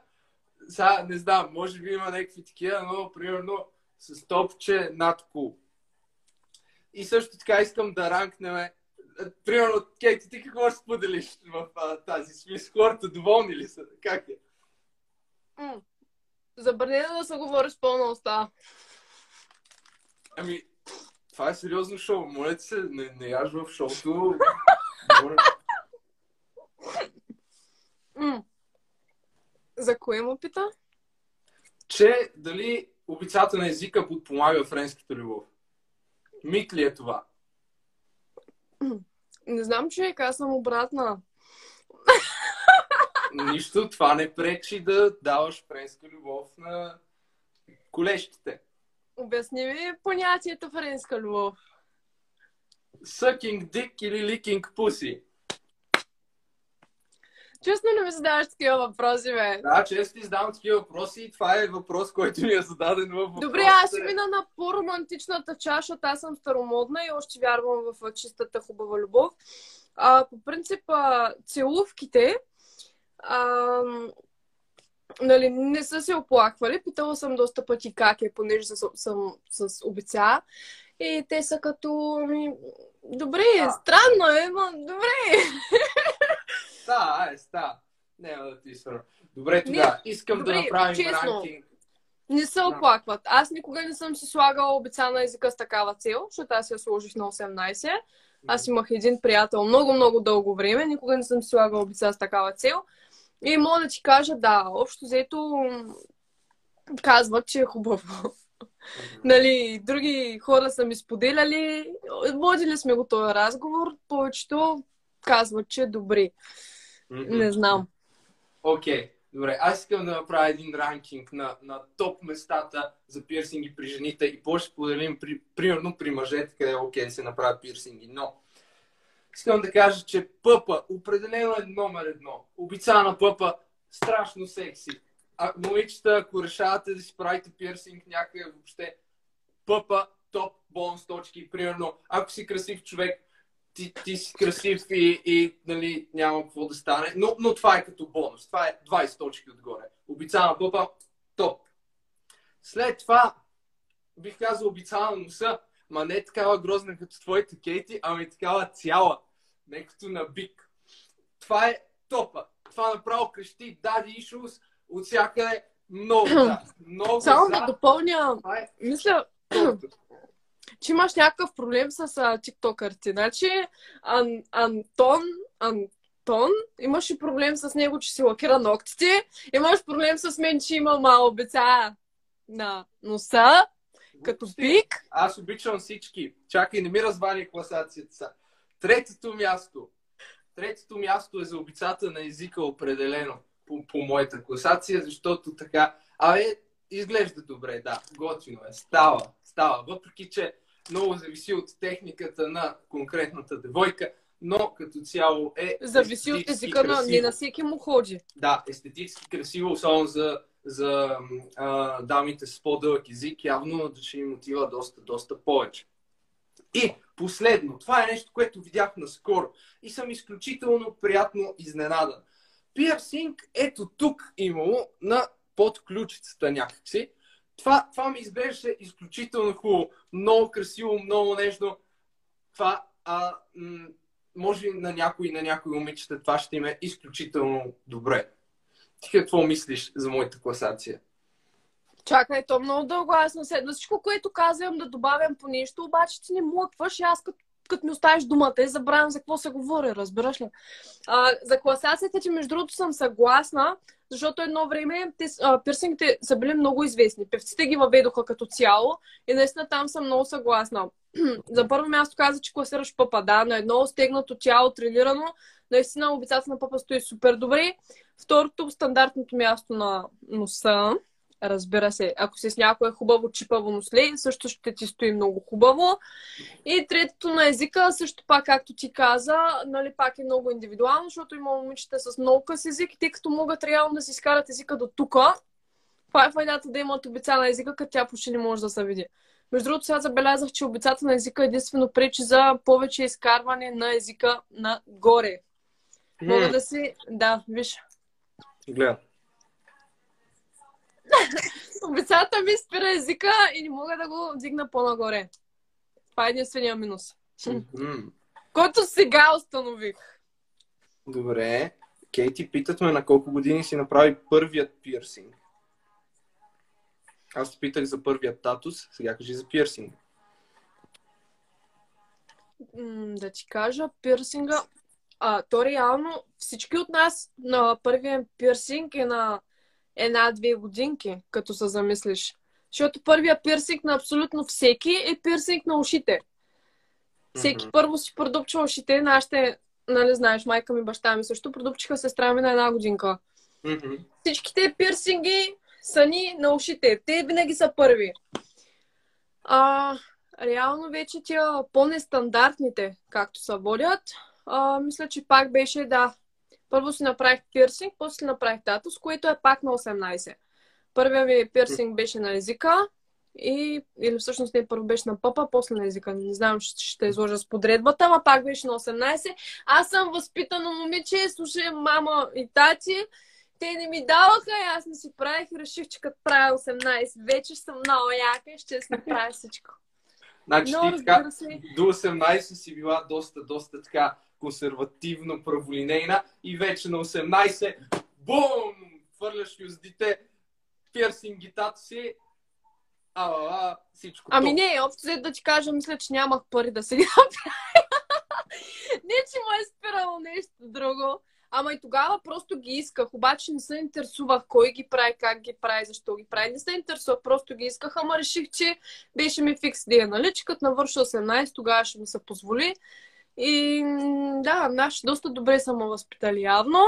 Сега не знам, може би има някакви такива, но примерно с топче над кул. И също така искам да ранкнем. а, Примерно, Кейти, ти какво ще споделиш в а, тази смисъл? Хората доволни ли са? Как е? М. Забранено да се говори с пълна уста. Ами, това е сериозно шоу. Моля се, не, не яж в шоуто. *laughs* За кое му пита? че дали обицата на езика подпомага френската любов. Мит ли е това? Не знам, човек, аз съм обратна. Нищо, това не пречи да даваш френска любов на колещите. Обясни ми понятието френска любов. Sucking dick или licking pussy. Честно не ми задаваш такива въпроси, бе. Да, често ти задавам такива въпроси и това е въпрос, който ми е зададен в въпросите. Добре, аз ще мина на по-романтичната чаша, защото аз съм старомодна и още вярвам в чистата хубава любов. А, по принцип, а, целувките а, нали, не са се оплаквали. Питала съм доста пъти как е, понеже съм, съм с обица. И те са като... Добре, Да. странно е, но добре. *laughs* Да, ай, ста. Няма да ти свърна. Добре, тогава. Искам добре, да направим честно. ранкинг. Не се оплакват. Аз никога не съм си слагала обица на езика с такава цел, защото аз я сложих на 18. Аз имах един приятел много, много дълго време. Никога не съм си слагала обица с такава цел. И мога да ти кажа, да, общо взето казват, че е хубаво. нали, други хора са ми споделяли, водили сме го този разговор, повечето казват, че е добре. Не знам. Окей, добре. Аз искам да направя един ранкинг на, на топ местата за пирсинги при жените и после ще поделим при, примерно при мъжете, къде е окей да се направят пирсинги. Но искам да кажа, че пъпа определено е номер едно. Обица на пъпа страшно секси. А момичета, ако решавате да си правите пирсинг някъде въобще, пъпа топ бонус точки. Примерно, ако си красив човек, ти, ти си красив и, и нали, няма какво да стане. Но, но това е като бонус. Това е 20 точки отгоре. Обица на пъпа, топ. След това, бих казал обица на носа, ма не такава грозна като твоите кейти, ами такава цяла. Не като на бик. Това е топа. Това направо крещи Daddy Issues от всякъде. Много *coughs* за. Много Само за. да допълня, е мисля. Че имаш някакъв проблем с тиктокърите. Значи, Ан, Антон, Антон, имаш и проблем с него, че си лакира ногтите. Имаш проблем с мен, че има мало обеца на носа, като пик. Аз обичам всички. Чакай, не ми развали класацията са. Третото място. Третото място е за обицата на езика определено по, по моята класация, защото така... Абе, изглежда добре, да. Готино е. Става. Става. Въпреки, че много зависи от техниката на конкретната девойка, но като цяло е Зависи от езика на... Не на всеки му ходи. Да, естетически красиво, особено за, за а, дамите с по-дълъг език, явно ще им отива доста, доста повече. И последно, това е нещо, което видях наскоро и съм изключително приятно изненадан. Пирсинг ето тук имало на подключицата някакси. Това, това ми изглеждаше изключително хубаво. Много красиво, много нежно. Това, а, м- може на някои, на някои момичета това ще им е изключително добре. Ти какво мислиш за моята класация? Чакай, то много дълго аз съм седна. Всичко, което казвам да добавям по нещо, обаче ти не млъкваш аз като като ми оставиш думата и забравям за какво се говори, разбираш ли? А, за класацията ти, между другото, съм съгласна, защото едно време те, а, пирсингите са били много известни. Певците ги въведоха като цяло и наистина там съм много съгласна. *clears throat* за първо място каза, че класираш пъпа, да, на едно стегнато тяло, тренирано, наистина обицата на пъпа стои супер добре. Второто, стандартното място на носа, Разбира се, ако си с някое хубаво чипаво носле, също ще ти стои много хубаво. И третото на езика, също пак, както ти каза, нали, пак е много индивидуално, защото има момичета с много къс език и тъй като могат реално да си изкарат езика до тука, това е файдата да имат обица на езика, като тя почти не може да се види. Между другото, сега забелязах, че обицата на езика единствено пречи за повече изкарване на езика нагоре. Мога да си... Да, виж. Гледам. *laughs* Обицата ми спира езика и не мога да го дигна по-нагоре. Това е единствения минус. Който сега установих. Добре. Кейти, питат ме на колко години си направи първият пирсинг. Аз те питах за първият татус, сега кажи за пирсинг. да ти кажа, пирсинга... А, то реално всички от нас на първия пирсинг е на една-две годинки, като се замислиш. Защото първия пирсинг на абсолютно всеки е пирсинг на ушите. Всеки mm-hmm. първо си продупчва ушите. Нашите, нали знаеш, майка ми, баща ми също продупчиха сестра ми на една годинка. Mm-hmm. Всичките пирсинги са ни на ушите. Те винаги са първи. А, реално вече тия по-нестандартните, както се водят, а, мисля, че пак беше, да, първо си направих пирсинг, после си направих татус, което е пак на 18. Първият ми пирсинг беше на езика, и, или всъщност не първо беше на пъпа, после на езика. Не знам, ще, ще изложа с подредбата, ама пак беше на 18. Аз съм възпитано момиче, слушай мама и тати. Те не ми даваха и аз не си правих и реших, че като правя 18, вече съм много яка и ще си направя всичко. Значи Но, ти така, до 18 си била доста, доста така консервативно праволинейна и вече на 18 бум! Хвърляш юздите, пирсингитата си, а, а, а, всичко. Ами топ. не, общо да ти кажа, мисля, че нямах пари да се *laughs* направя. не, че му е спирало нещо друго. Ама и тогава просто ги исках, обаче не се интересувах кой ги прави, как ги прави, защо ги прави. Не се интересувах, просто ги исках, ама реших, че беше ми фикс дия, нали? Че като навърша 18, тогава ще ми се позволи. И да, наши доста добре са ме възпитали явно.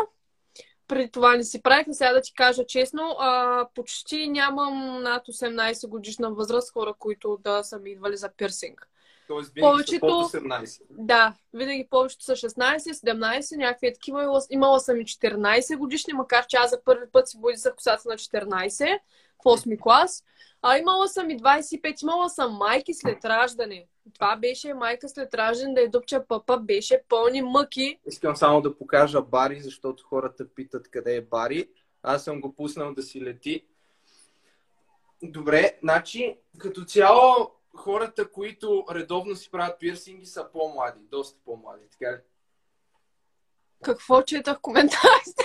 Преди това не си правих, сега да ти кажа честно, а, почти нямам над 18 годишна възраст хора, които да са ми идвали за пирсинг. Тоест, винаги повечето, са 18. Да, винаги повечето са 16, 17, някакви такива. Имала, имала съм и 14 годишни, макар че аз за първи път си боди за косата на 14 в 8 клас. А имала съм и 25, имала съм майки след раждане. Това беше майка след раждане да е дупча папа, беше пълни мъки. Искам само да покажа Бари, защото хората питат къде е Бари. Аз съм го пуснал да си лети. Добре, значи като цяло хората, които редовно си правят пирсинги, са по-млади, доста по-млади, така ли? Какво четах коментарите?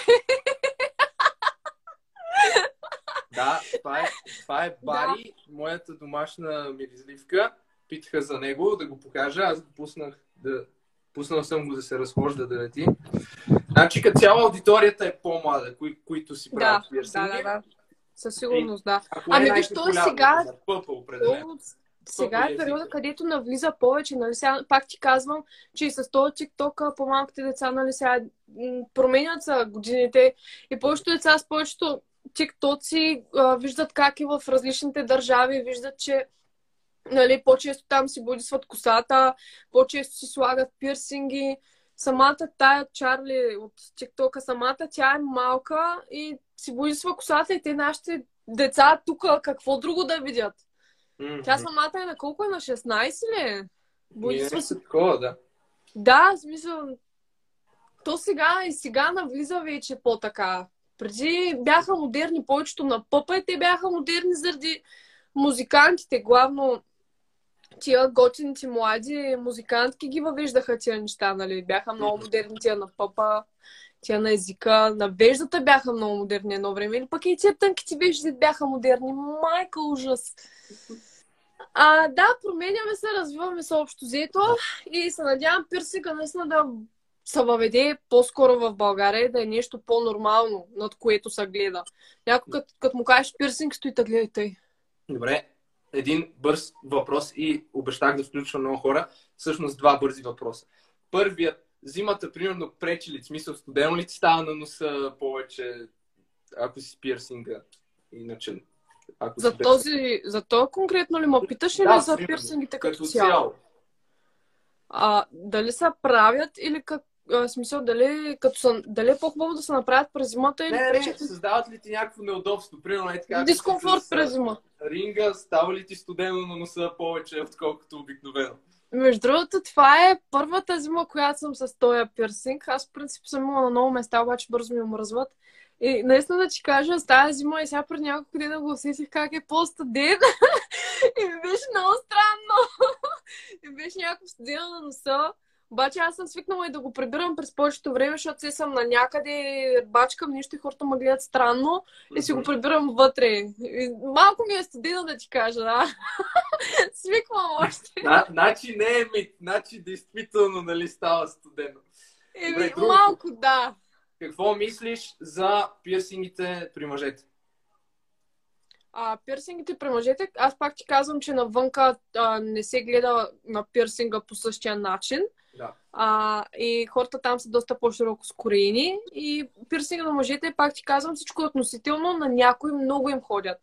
Да, това е, това е Бари, да. моята домашна миризливка. Питаха за него да го покажа. Аз го пуснах да... Пуснал съм го да се разхожда да лети. Значи като цяла аудиторията е по-млада, кои, които си правят да, пирсинги. Да, да, да. Със сигурност, да. Ами виж, то сега... Пъпа, определено сега е периода, където навлиза повече. Нали? Сега, пак ти казвам, че и с този TikTok по-малките деца нали, сега променят са годините и повечето деца с повечето тиктоци виждат как е в различните държави, виждат, че нали, по-често там си будисват косата, по-често си слагат пирсинги. Самата тая Чарли от тиктока, самата тя е малка и си будисва косата и те нашите деца тук какво друго да видят. Mm-hmm. Тя самата е на колко е? На 16 ли е? Будисва се такова, да. Да, в смисъл. То сега и сега навлиза вече по-така преди бяха модерни повечето на пъпа и те бяха модерни заради музикантите. Главно тия готините млади музикантки ги въвеждаха тия неща, нали? Бяха много модерни тия на пъпа. тя на езика, на веждата бяха много модерни едно време, или пък и тия тънките вежди бяха модерни. Майка ужас! А, да, променяме се, развиваме се общо взето и се надявам пирсинга наистина да се въведе по-скоро в България, да е нещо по-нормално, над което се гледа. Някой като, като му кажеш пирсинг, стои да гледай тъй. Добре, един бърз въпрос и обещах да включвам много хора. Всъщност два бързи въпроса. Първият, зимата, примерно, пречи ли, в смисъл студено ли ти става на носа повече, ако си пирсинга? Иначе, ако За си този, за то конкретно ли ме питаш или Да, за пирсингите като, цяло? А, дали се правят или как, а, смисъл, дали, като са, дали е по-хубаво да се направят през зимата или Не, не, пречат създават ли ти някакво неудобство? Примерно е така. дискомфорт с, през зима? Ринга, става ли ти студено на носа повече, отколкото обикновено? Между другото, това е първата зима, която съм с този пирсинг. Аз, в принцип, съм имала на много места, обаче бързо ми омръзват. И наистина да ти кажа, с тази зима и сега преди няколко дена го усетих как е по-студен. *laughs* и ми беше много странно. *laughs* и беше някакво студено на носа. Обаче аз съм свикнала и да го прибирам през повечето време, защото се съм на някъде, бачкам нещо и хората ме гледат странно и си го прибирам вътре. И малко ми е студено да ти кажа, да. *laughs* Свиквам още. На, значи не е мит, значи действително нали става студено. Еми, малко да. Какво мислиш за пирсингите при мъжете? А, пирсингите при мъжете, аз пак ти казвам, че навънка а, не се гледа на пирсинга по същия начин. Да. А, и хората там са доста по-широко скроени. И пирсинга на мъжете, пак ти казвам, всичко е относително. На някои много им ходят.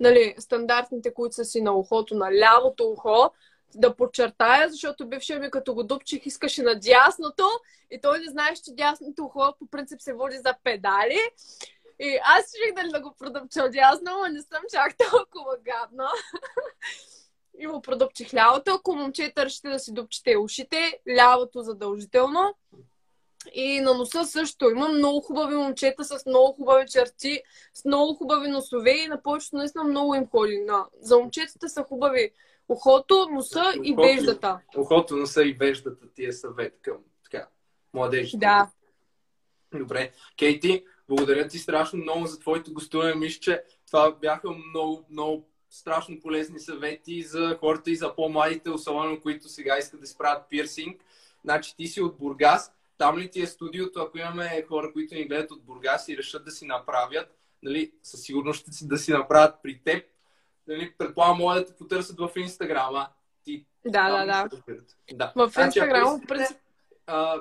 Нали, стандартните, които са си на ухото, на лявото ухо, да подчертая, защото бившия ми като го дупчих искаше на дясното и той не знаеш, че дясното ухо по принцип се води за педали. И аз реших дали да го продъпча дясно, но не съм чак толкова гадна. *laughs* И му продъпчих лявото. Ако момчета решите да си дупчете ушите, лявото задължително. И на носа също. Има много хубави момчета с много хубави черти, с много хубави носове и на повечето наистина много им ходи. На... За момчетата са хубави ухото, носа и Ухото и- веждата. Ухото, носа и веждата ти е съвет към така, младежите. Да. Добре. Кейти, благодаря ти страшно много за твоето гостуване. Мисля, че това бяха много, много страшно полезни съвети за хората и за по-младите, особено които сега искат да справят пирсинг. Значи ти си от Бургас. Там ли ти е студиото, ако имаме хора, които ни гледат от Бургас и решат да си направят, нали, със сигурност ще си да си направят при теб. Нали, предполагам, могат да те потърсят в Инстаграма. Ти Да, да, да. да. В Значи, Инстаграм, ако в искате, принцип,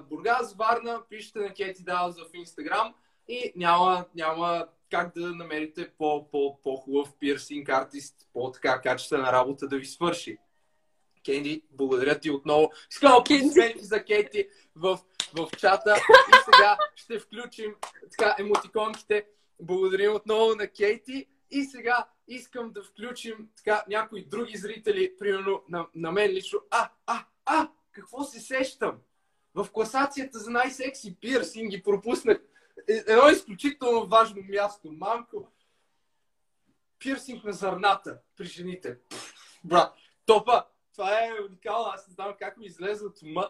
Бургас, Варна, пишете на Кети Даус в Инстаграм и няма, няма как да намерите по, по, по-хубав пирсинг артист, по-така качествена работа да ви свърши. Кенди, благодаря ти отново. Искам аплодисменти за Кети в, в чата и сега ще включим така емотиконките. Благодарим отново на Кейти и сега искам да включим така някои други зрители, примерно на, на мен лично. А, а, а, какво се сещам? В класацията за най-секси пирсинги пропуснах едно изключително важно място. Мамко, пирсинг на зърната при жените. Пф, брат, топа, това е уникално. Аз не знам как ми излезе от ума.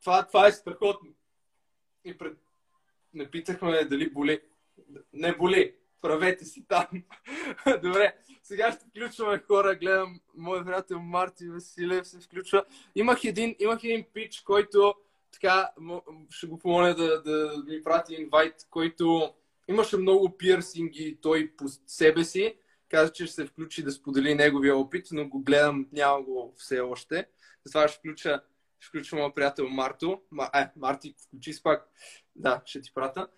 Това, това е страхотно. И пред... Не питахме дали боли. Не боли. Правете си там. *laughs* Добре, сега ще включваме хора. Гледам, моят приятел Марти Василев се включва. Имах един, имах един пич, който така, ще го помоля да, да ми прати инвайт, който имаше много пирсинги той по себе си. Каза, че ще се включи да сподели неговия опит, но го гледам, няма го все още. Затова ще включа, ще включа моят приятел Марто. Ма, е, Марти, включи си пак. Да, ще ти прата.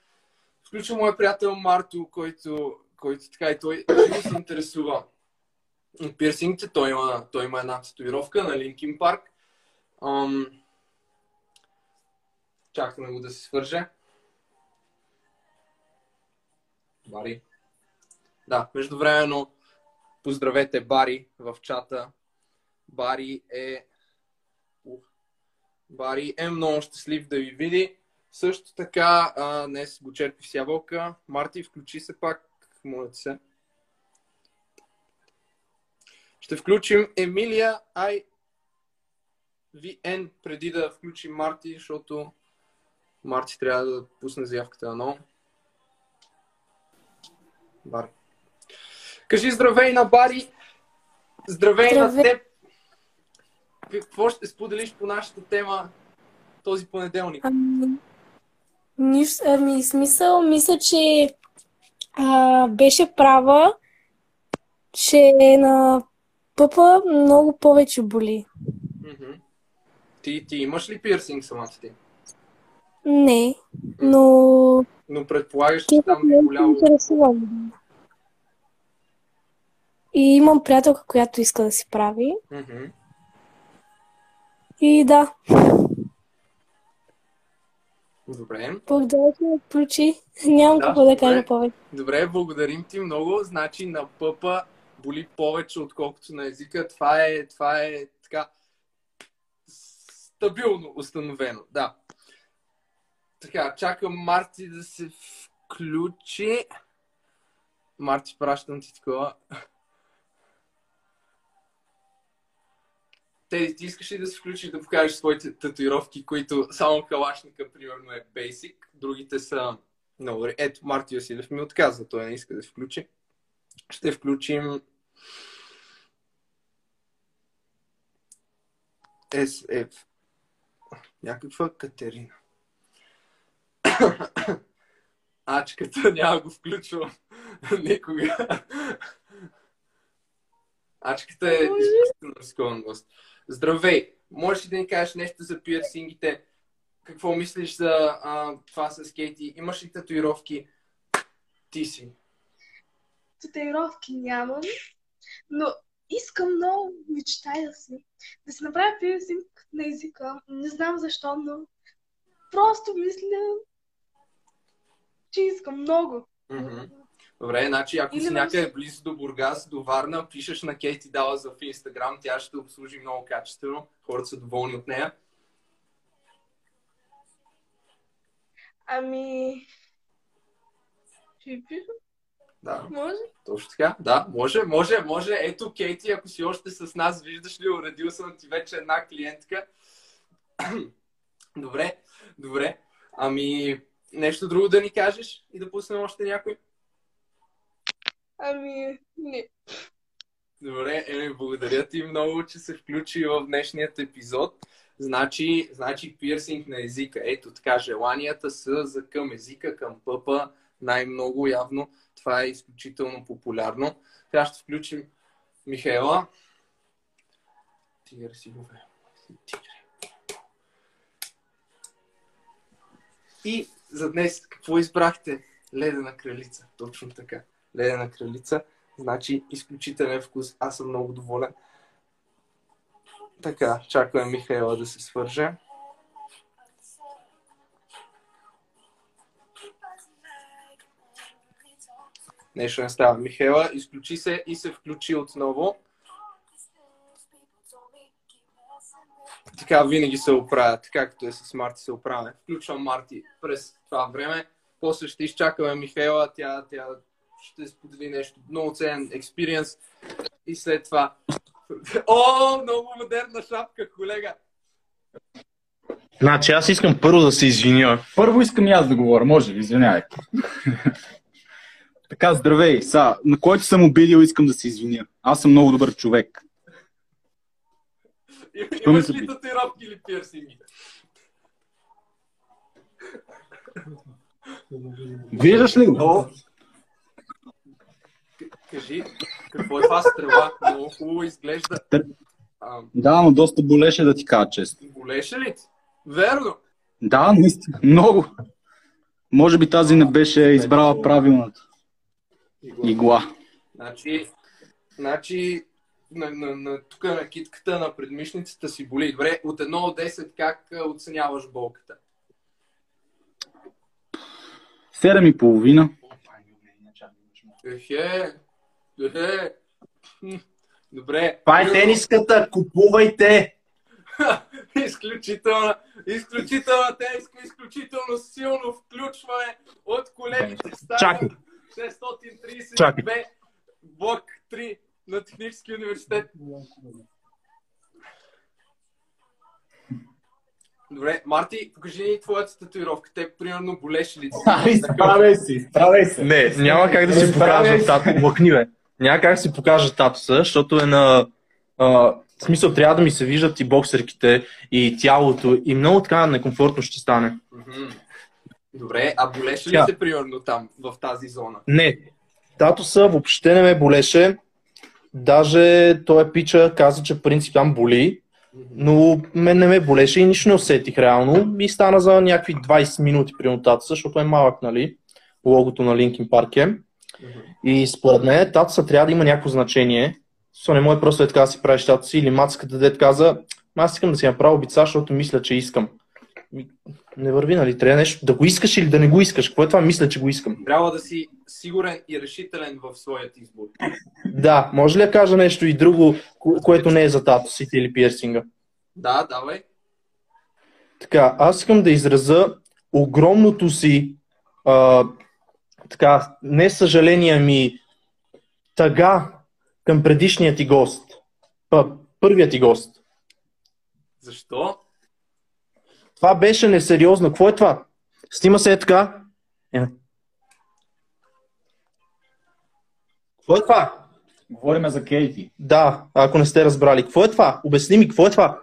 Включвам моят приятел Марто, който, който така и той живо се интересува от пирсингите. Той има, той има една татуировка на Линкин Парк. Ам... Чакаме го да се свърже. Бари. Да, междувременно поздравете Бари в чата. Бари е... Ух. Бари е много щастлив да ви види. Също така, а, днес го черпи с ябълка. Марти, включи се пак. Моля се. Ще включим Емилия Ай VN преди да включим Марти, защото Марти трябва да пусне заявката на. Бар. Кажи здравей на Бари. Здравей, Здравей. на теб. Какво ще споделиш по нашата тема този понеделник? Ами, ниш, ами смисъл, мисля, че а, беше права, че на пъпа много повече боли. Ти, ти имаш ли пирсинг самата ти? Не, но Но предполагаш, че ти там ме боляло. интересува. И имам приятелка, която иска да си прави. Мгм. И да, Добре. благодаря, ме включи. Нямам Да, какво да кажа повече. Добре, благодарим ти много. Значи на пъпа боли повече, отколкото на езика. Това е, това е така стабилно установено. Да. Така, чакам Марти да се включи. Марти, пращам ти такова. Теди, ти искаш ли да се включиш да покажеш своите татуировки, които само калашника, примерно, е basic, другите са много. Ето, Марти Василев ми отказва, той не иска да се включи. Ще включим SF. Някаква Катерина. Ачката няма го включвам никога. Ачката е изключително рискован гост. Здравей! Можеш ли да ни кажеш нещо за пирсингите? Какво мислиш за а, това с Кейти? Имаш ли татуировки? Ти си. татуировки нямам, но искам много, мечтая си, да си направя пирсинг на езика. Не знам защо, но просто мисля, че искам много. Добре, значи ако Или си някъде близо до Бургас, до Варна, пишеш на Кейти Далас в Инстаграм, тя ще обслужи много качествено. Хората са доволни от нея. Ами... Ще ви пиша? Да, Може? точно така. Да, може, може, може. Ето, Кейти, ако си още с нас, виждаш ли, уредил съм ти вече една клиентка. *clears throat* добре, добре. Ами, нещо друго да ни кажеш и да пуснем още някой? Ами... Не. Добре, Еми, благодаря ти много, че се включи в днешният епизод. Значи, значи пирсинг на езика. Ето така, желанията са за към езика, към пъпа. Най-много явно това е изключително популярно. Сега ще включим Михайла. Тигър си го. Тигър. И за днес какво избрахте? Ледена кралица. Точно така. Ледена кралица. Значи изключителен вкус. Аз съм много доволен. Така, чакаме Михайла да се свърже. Нещо не става. Михайла, изключи се и се включи отново. Така винаги се оправя, така както е с Марти се оправя. Включвам Марти през това време. После ще изчакаме Михайла, тя, тя ще сподели нещо много ценен експириенс. И след това... О, много модерна шапка, колега! Значи аз искам първо да се извиня. Първо искам и аз да говоря, може ли? Извинявай. така, здравей. Са, на който съм обидил, искам да се извиня. Аз съм много добър човек. Имаш ли татуировки или пирсинги? Виждаш ли го? Кажи, какво е това стрела? Много хубаво изглежда. А, Да, но доста болеше да ти кажа често. болеше ли ти? Верно! Да, наистина. Много. Може би тази не беше избрала правилната игла. Значи, значи на, на, на, тук на китката на предмишницата си боли. Добре, от 1 до 10 как оценяваш болката? Седем и половина. Ехе, ехе. Добре. Това е тениската, купувайте! *laughs* изключителна, изключителна тениска, изключително силно включване от колегите Чакай. стая 632 Чакай. блок 3 на Технически университет. Добре, Марти, покажи ни твоята татуировка. Те, примерно, болеше ли? Ай, справяй си, справяй се. Не, няма как да си покажа се. тато. Лъкни, бе. Няма как да си покажа татуса, защото е на... А, в смисъл, трябва да ми се виждат и боксерките, и тялото, и много така некомфортно ще стане. Добре, а болеше ли се, примерно, там, в тази зона? Не, татуса въобще не ме болеше. Даже той пича каза, че принцип там боли, но мен не ме болеше и нищо не усетих реално. И стана за някакви 20 минути при татуса, защото е малък, нали? Логото на Linkin Park е. И според мен татуса трябва да има някакво значение. So, не може просто е така да си правиш татуси или мацката дед каза, аз искам да си направя обица, защото мисля, че искам. Не върви, нали? Трябва нещо да го искаш или да не го искаш. Какво е това? Мисля, че го искам. Трябва да си сигурен и решителен в своят избор. Да, може ли да кажа нещо и друго, ко- което не е за татусите или пирсинга? Да, давай. Така, аз искам да изразя огромното си а, така, не съжаление, ми тъга към предишният ти гост. Първият ти гост. Защо? Това беше несериозно. Какво е това? Снима се е така. Е. Какво е това? Говориме за Кейти. Да, ако не сте разбрали. Какво е това? Обясни ми, какво е това?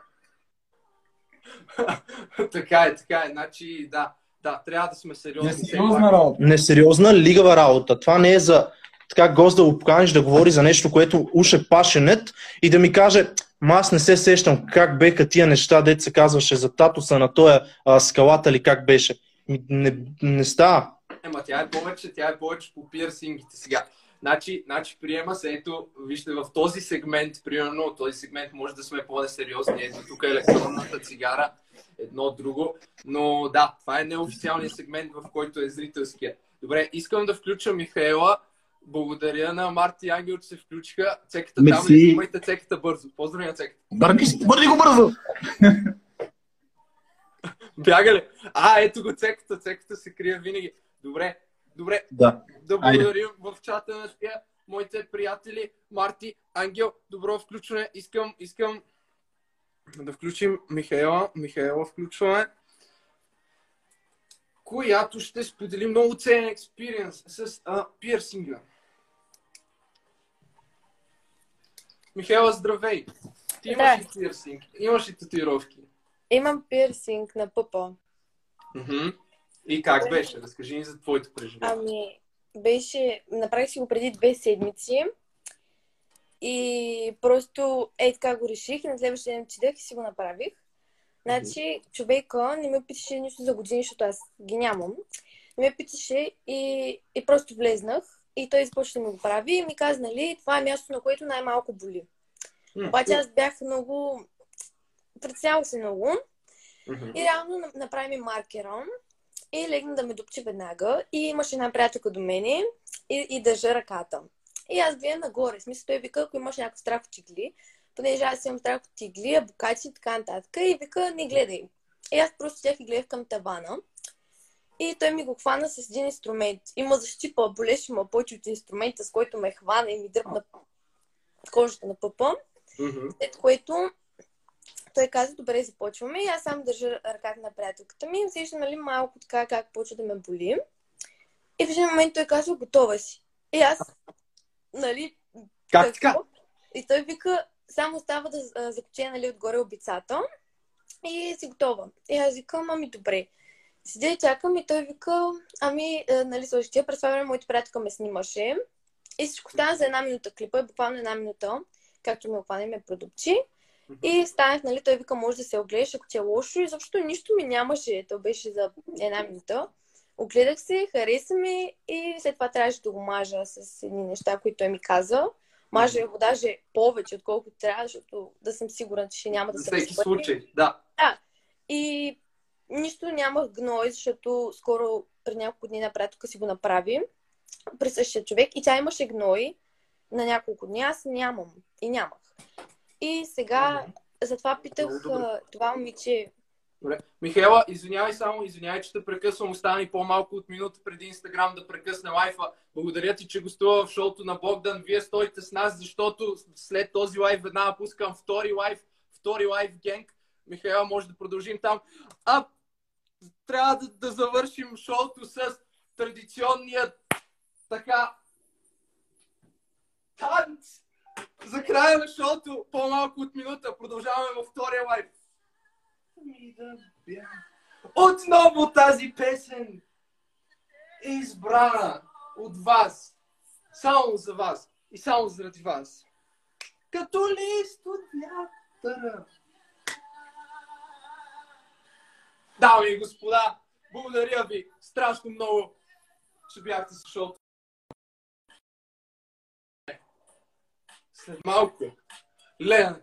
*laughs* така е, така е. Значи, да, да, трябва да сме сериозни. Несериозна работа. Несериозна лигава работа. Това не е за така гост да го поканиш да говори за нещо, което уж е пашенет и да ми каже, ма аз не се сещам как беха тия неща, дет се казваше за татуса на тоя а, скалата или как беше. Не, не става. Ема тя е повече, тя е повече по пирсингите сега. Значи, значи приема се, ето, вижте, в този сегмент, примерно, този сегмент може да сме по-несериозни. Ето тук е електронната цигара, едно от друго. Но да, това е неофициалният сегмент, в който е зрителския. Добре, искам да включа Михаела. Благодаря на Марти и Ангел, че се включиха. Цеката там Мерси. ли? Снимайте цеката бързо. Поздрави на цеката. Бърни, бърни го бързо! *laughs* Бяга ли? А, ето го цеката. Цеката се крие винаги. Добре, добре. Да. Да Айде. благодарим в чата на тия моите приятели Марти, Ангел. Добро включване. Искам, искам да включим Михаела. Михаела включваме. Която ще сподели много ценен експириенс с а, пирсинга. Михаела, здравей! Ти имаш ли пирсинг? Имаш ли татуировки? Имам пирсинг на. Мгм. И как беше? Разкажи ни за твоето преживяване. Ами, беше... Направих си го преди две седмици. И просто е така го реших и на следващия ден отидах и си го направих. Значи, човека не ме питаше нищо за години, защото аз ги нямам. Не ме питаше и, и просто влезнах. И той започна да ми го прави и ми каза, нали, това е място, на което най-малко боли. Обаче аз бях много... Притеснявах се много. И реално на- направи ми маркера и легна да ме дупче веднага. И имаше една приятелка до мене и, и държа ръката. И аз гледам нагоре. Смисъл той вика, ако имаш някакъв страх от тигли, понеже аз имам страх от тигли, абукаци и така нататък. И вика, не гледай. И аз просто тях и гледах към тавана. И той ми го хвана с един инструмент. Има защипа, болеше ма повече от инструмента, с който ме хвана и ми дръпна кожата на пъпа. Мгм. След което той каза, добре, започваме. И аз сам държа ръката на приятелката ми. Виждам, нали, малко така как почва да ме боли. И в един момент той казва, готова си. И аз, нали, Как така? какво? И той вика, само остава да а, закоче, нали, отгоре обицата. И си готова. И аз викам, ами добре. Седя и чакам и той вика, ами, а, нали, сложи тия, през това време моята приятелка ме снимаше. И всичко стана за една минута клипа, буквално една минута, както ме опане ме продукчи. И станах, нали, той вика, може да се огледаш, ако ти е лошо. И защото нищо ми нямаше. То беше за една минута. Огледах се, хареса ми и след това трябваше да го мажа с едни неща, които той ми каза. Мажа го даже повече, отколкото трябва, защото да съм сигурна, че няма да се всеки разпъти. случай, да. И нищо нямах гной, защото скоро преди няколко дни на приятелка си го направи при същия човек и тя имаше гной на няколко дни, аз нямам и нямах. И сега затова питах това момиче, Добре. Михаела, извинявай само, извинявай, че те прекъсвам. Остана ни по-малко от минута преди Инстаграм да прекъсне лайфа. Благодаря ти, че гостува в шоуто на Богдан. Вие стойте с нас, защото след този лайф веднага пускам втори лайф, втори лайф генг. Михаела, може да продължим там. А трябва да, да завършим шоуто с традиционният така танц. За края на шоуто, по-малко от минута, продължаваме във втория лайф. Отново тази песен е избрана от вас. Само за вас. И само заради вас. Като лист от вятъра. Дами и господа, благодаря ви страшно много, че бяхте с шоуто. След малко Лена